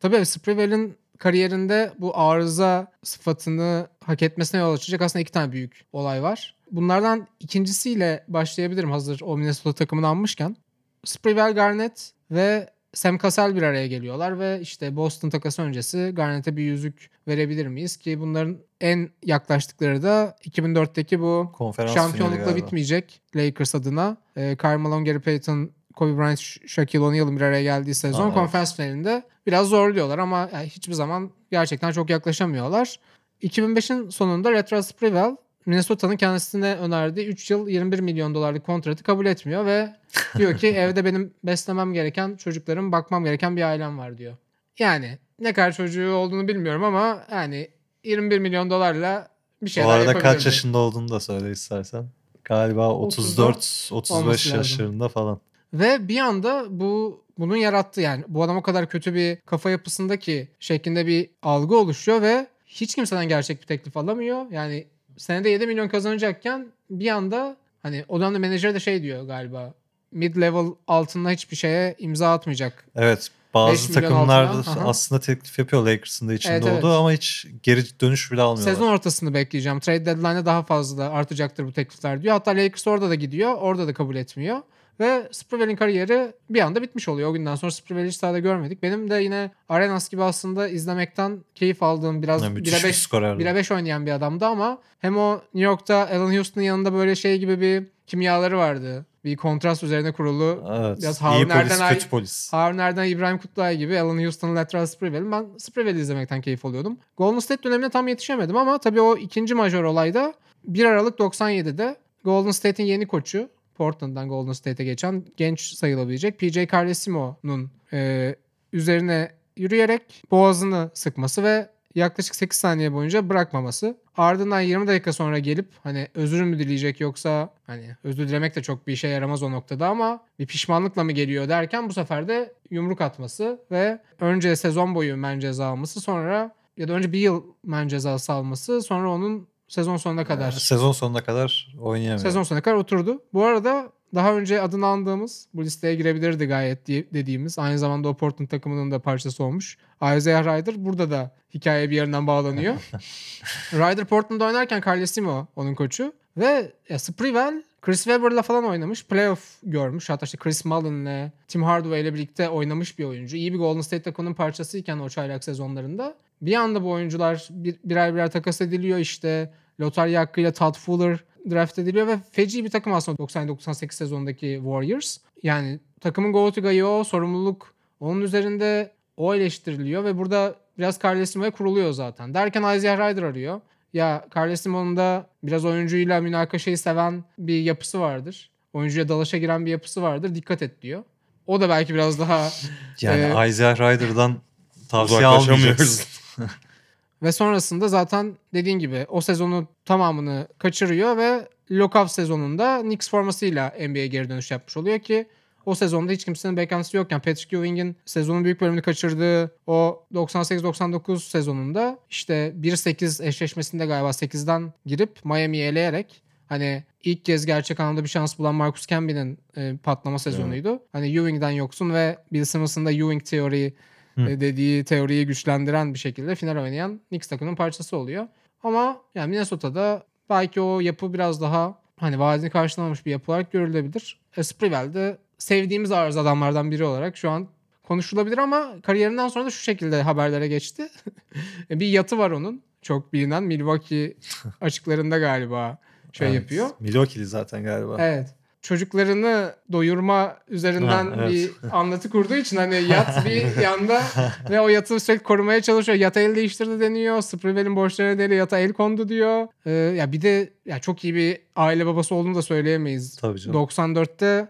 Tabii Sprewell'in kariyerinde bu arıza sıfatını hak etmesine yol açacak aslında iki tane büyük olay var. Bunlardan ikincisiyle başlayabilirim hazır o Minnesota takımını almışken. Sprewell Garnett ve Sam Cassell bir araya geliyorlar ve işte Boston takası öncesi Garnett'e bir yüzük verebilir miyiz ki bunların en yaklaştıkları da 2004'teki bu Konferans şampiyonlukla bitmeyecek Lakers adına. Ee, Karl Malone, Gary Payton, Kobe Bryant, Sh- Shaquille O'Neal'ın bir araya geldiği sezon Aa, evet. konferans finalinde biraz zorluyorlar ama yani hiçbir zaman gerçekten çok yaklaşamıyorlar. 2005'in sonunda Latrell Sprewell Minnesota'nın kendisine önerdiği 3 yıl 21 milyon dolarlık kontratı kabul etmiyor ve diyor ki evde benim beslemem gereken çocuklarım bakmam gereken bir ailem var diyor. Yani ne kadar çocuğu olduğunu bilmiyorum ama yani 21 milyon dolarla bir Bu şeyler arada kaç yaşında olduğunu da söyle istersen. Galiba 34 olması 35 lazım. yaşlarında falan. Ve bir anda bu bunun yarattığı yani bu adam o kadar kötü bir kafa yapısındaki şeklinde bir algı oluşuyor ve hiç kimseden gerçek bir teklif alamıyor. Yani senede 7 milyon kazanacakken bir anda hani o dönemde menajer de şey diyor galiba mid level altında hiçbir şeye imza atmayacak. Evet bazı takımlarda altına, aslında teklif yapıyor Lakers'ın da içinde Evet, evet. ama hiç geri dönüş bile almıyorlar. Sezon ortasını bekleyeceğim. Trade deadline'da daha fazla artacaktır bu teklifler diyor. Hatta Lakers orada da gidiyor. Orada da kabul etmiyor. Ve Sprewell'in kariyeri bir anda bitmiş oluyor. O günden sonra Sprewell'i hiç sahada görmedik. Benim de yine Arenas gibi aslında izlemekten keyif aldığım biraz Yani müthiş 1'e bir 5 skorerdi. 1'e 5 oynayan bir adamdı ama hem o New York'ta Allen Houston'ın yanında böyle şey gibi bir kimyaları vardı. Bir kontrast üzerine kurulu. Evet. Biraz İyi Harun polis, Erdenay- kötü polis. Harun Erden, İbrahim Kutlay gibi Alan Houston'ın Lateral Sprewell'in ben Sprewell'i izlemekten keyif alıyordum. Golden State dönemine tam yetişemedim ama tabii o ikinci majör olayda 1 Aralık 97'de Golden State'in yeni koçu Portland'dan Golden State'e geçen genç sayılabilecek PJ Carlesimo'nun e, üzerine yürüyerek boğazını sıkması ve yaklaşık 8 saniye boyunca bırakmaması. Ardından 20 dakika sonra gelip hani özür mü dileyecek yoksa hani özür dilemek de çok bir işe yaramaz o noktada ama bir pişmanlıkla mı geliyor derken bu sefer de yumruk atması ve önce sezon boyu men ceza alması sonra ya da önce bir yıl men cezası alması sonra onun sezon sonuna kadar Sezon sonuna kadar oynayamıyor. Sezon sonuna kadar oturdu. Bu arada daha önce adını andığımız bu listeye girebilirdi gayet diye- dediğimiz aynı zamanda o Portland takımının da parçası olmuş. Isaiah Ryder burada da hikaye bir yerinden bağlanıyor. Ryder Portland'da oynarken Carlesimo onun koçu ve ya Sprewell Chris Webber'la falan oynamış. Playoff görmüş. Hatta işte Chris Mullin'le Tim Hardaway ile birlikte oynamış bir oyuncu. İyi bir Golden State takımının parçasıyken o çaylak sezonlarında. Bir anda bu oyuncular bir, birer birer takas ediliyor işte. Lotarya hakkıyla Todd Fuller draft ediliyor ve feci bir takım aslında 90-98 sezondaki Warriors. Yani takımın go to guy'ı o, sorumluluk onun üzerinde o eleştiriliyor ve burada biraz Carlesimo'ya kuruluyor zaten. Derken Isaiah Ryder arıyor. Ya Carlesimo'nun da biraz oyuncuyla münakaşayı seven bir yapısı vardır. Oyuncuya dalaşa giren bir yapısı vardır. Dikkat et diyor. O da belki biraz daha Yani Ee, Isaiah Ryder'dan tavsiye Uzaklaşamıyoruz. almayacaksın. Ve sonrasında zaten dediğin gibi o sezonu tamamını kaçırıyor ve lockout sezonunda Knicks formasıyla NBA'ye geri dönüş yapmış oluyor ki o sezonda hiç kimsenin beklentisi yokken Patrick Ewing'in sezonun büyük bölümünü kaçırdığı o 98-99 sezonunda işte 1-8 eşleşmesinde galiba 8'den girip Miami'yi eleyerek hani ilk kez gerçek anlamda bir şans bulan Marcus Camby'nin e, patlama sezonuydu. Hani Ewing'den yoksun ve Bill Simmons'ın da Ewing teoriyi Hı. e, dediği teoriyi güçlendiren bir şekilde final oynayan Knicks takımının parçası oluyor. Ama yani Minnesota'da belki o yapı biraz daha hani vaadini karşılamamış bir yapı olarak görülebilir. E, Sprewell de sevdiğimiz arız adamlardan biri olarak şu an konuşulabilir ama kariyerinden sonra da şu şekilde haberlere geçti. bir yatı var onun. Çok bilinen Milwaukee açıklarında galiba şey Evet. yapıyor. Milwaukee'li zaten galiba. Evet. Çocuklarını doyurma üzerinden Ha, evet. bir anlatı kurduğu için hani yat bir yanda ve o yatı sürekli korumaya çalışıyor. Yata el değiştirdi deniyor. Sprewell'in borçlarına değil yata el kondu diyor. Ee, ya bir de ya çok iyi bir aile babası olduğunu da söyleyemeyiz. Tabii canım. 94'te ya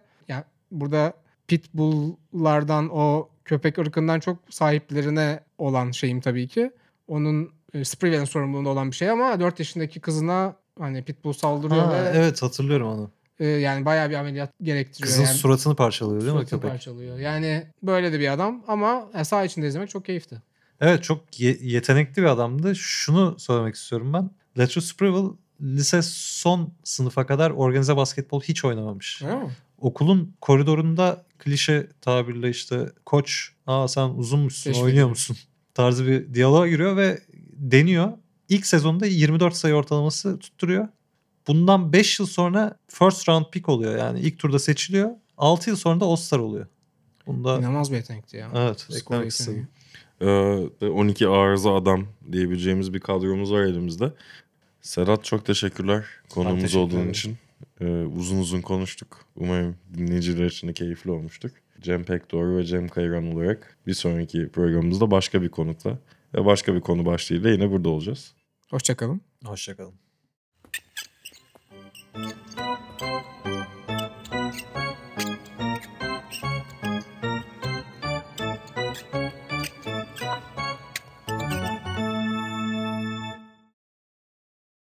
burada pitbulllardan o köpek ırkından çok sahiplerine olan şeyim tabii ki. Onun e, Sprewell'in sorumluluğunda olan bir şey ama 4 yaşındaki kızına hani pitbull saldırıyor Ha, ve evet hatırlıyorum onu. Ee, yani bayağı bir ameliyat gerektiriyor. Kızın yani. suratını parçalıyor değil mi Suratını köpek? parçalıyor. Yani böyle de bir adam ama yani sağ içinde izlemek çok keyifli. Evet çok ye- yetenekli bir adamdı. Şunu söylemek istiyorum ben. Latrell Sprewell lise son sınıfa kadar organize basketbol hiç oynamamış. Öyle mi? Okulun koridorunda klişe tabirle işte koç aa sen uzunmuşsun Keşfediyor. oynuyor musun tarzı bir diyaloğa giriyor ve deniyor. İlk sezonda 24 sayı ortalaması tutturuyor. Bundan 5 yıl sonra first round pick oluyor yani ilk turda seçiliyor. 6 yıl sonra da All-Star oluyor. Bunda İnanılmaz bir yetenekti ya. evet Skor yeteneği. Ee, 12 arıza adam diyebileceğimiz bir kadromuz var elimizde. Serhat çok teşekkürler konuğumuz teşekkür olduğun ederim. için. Ee, uzun uzun konuştuk. Umarım dinleyiciler için de keyifli olmuştuk. Cem Pekdoğru ve Cem Kayran olarak bir sonraki programımızda başka bir konukla ve başka bir konu başlığıyla yine burada olacağız. Hoşçakalın. Hoşçakalın. Thank.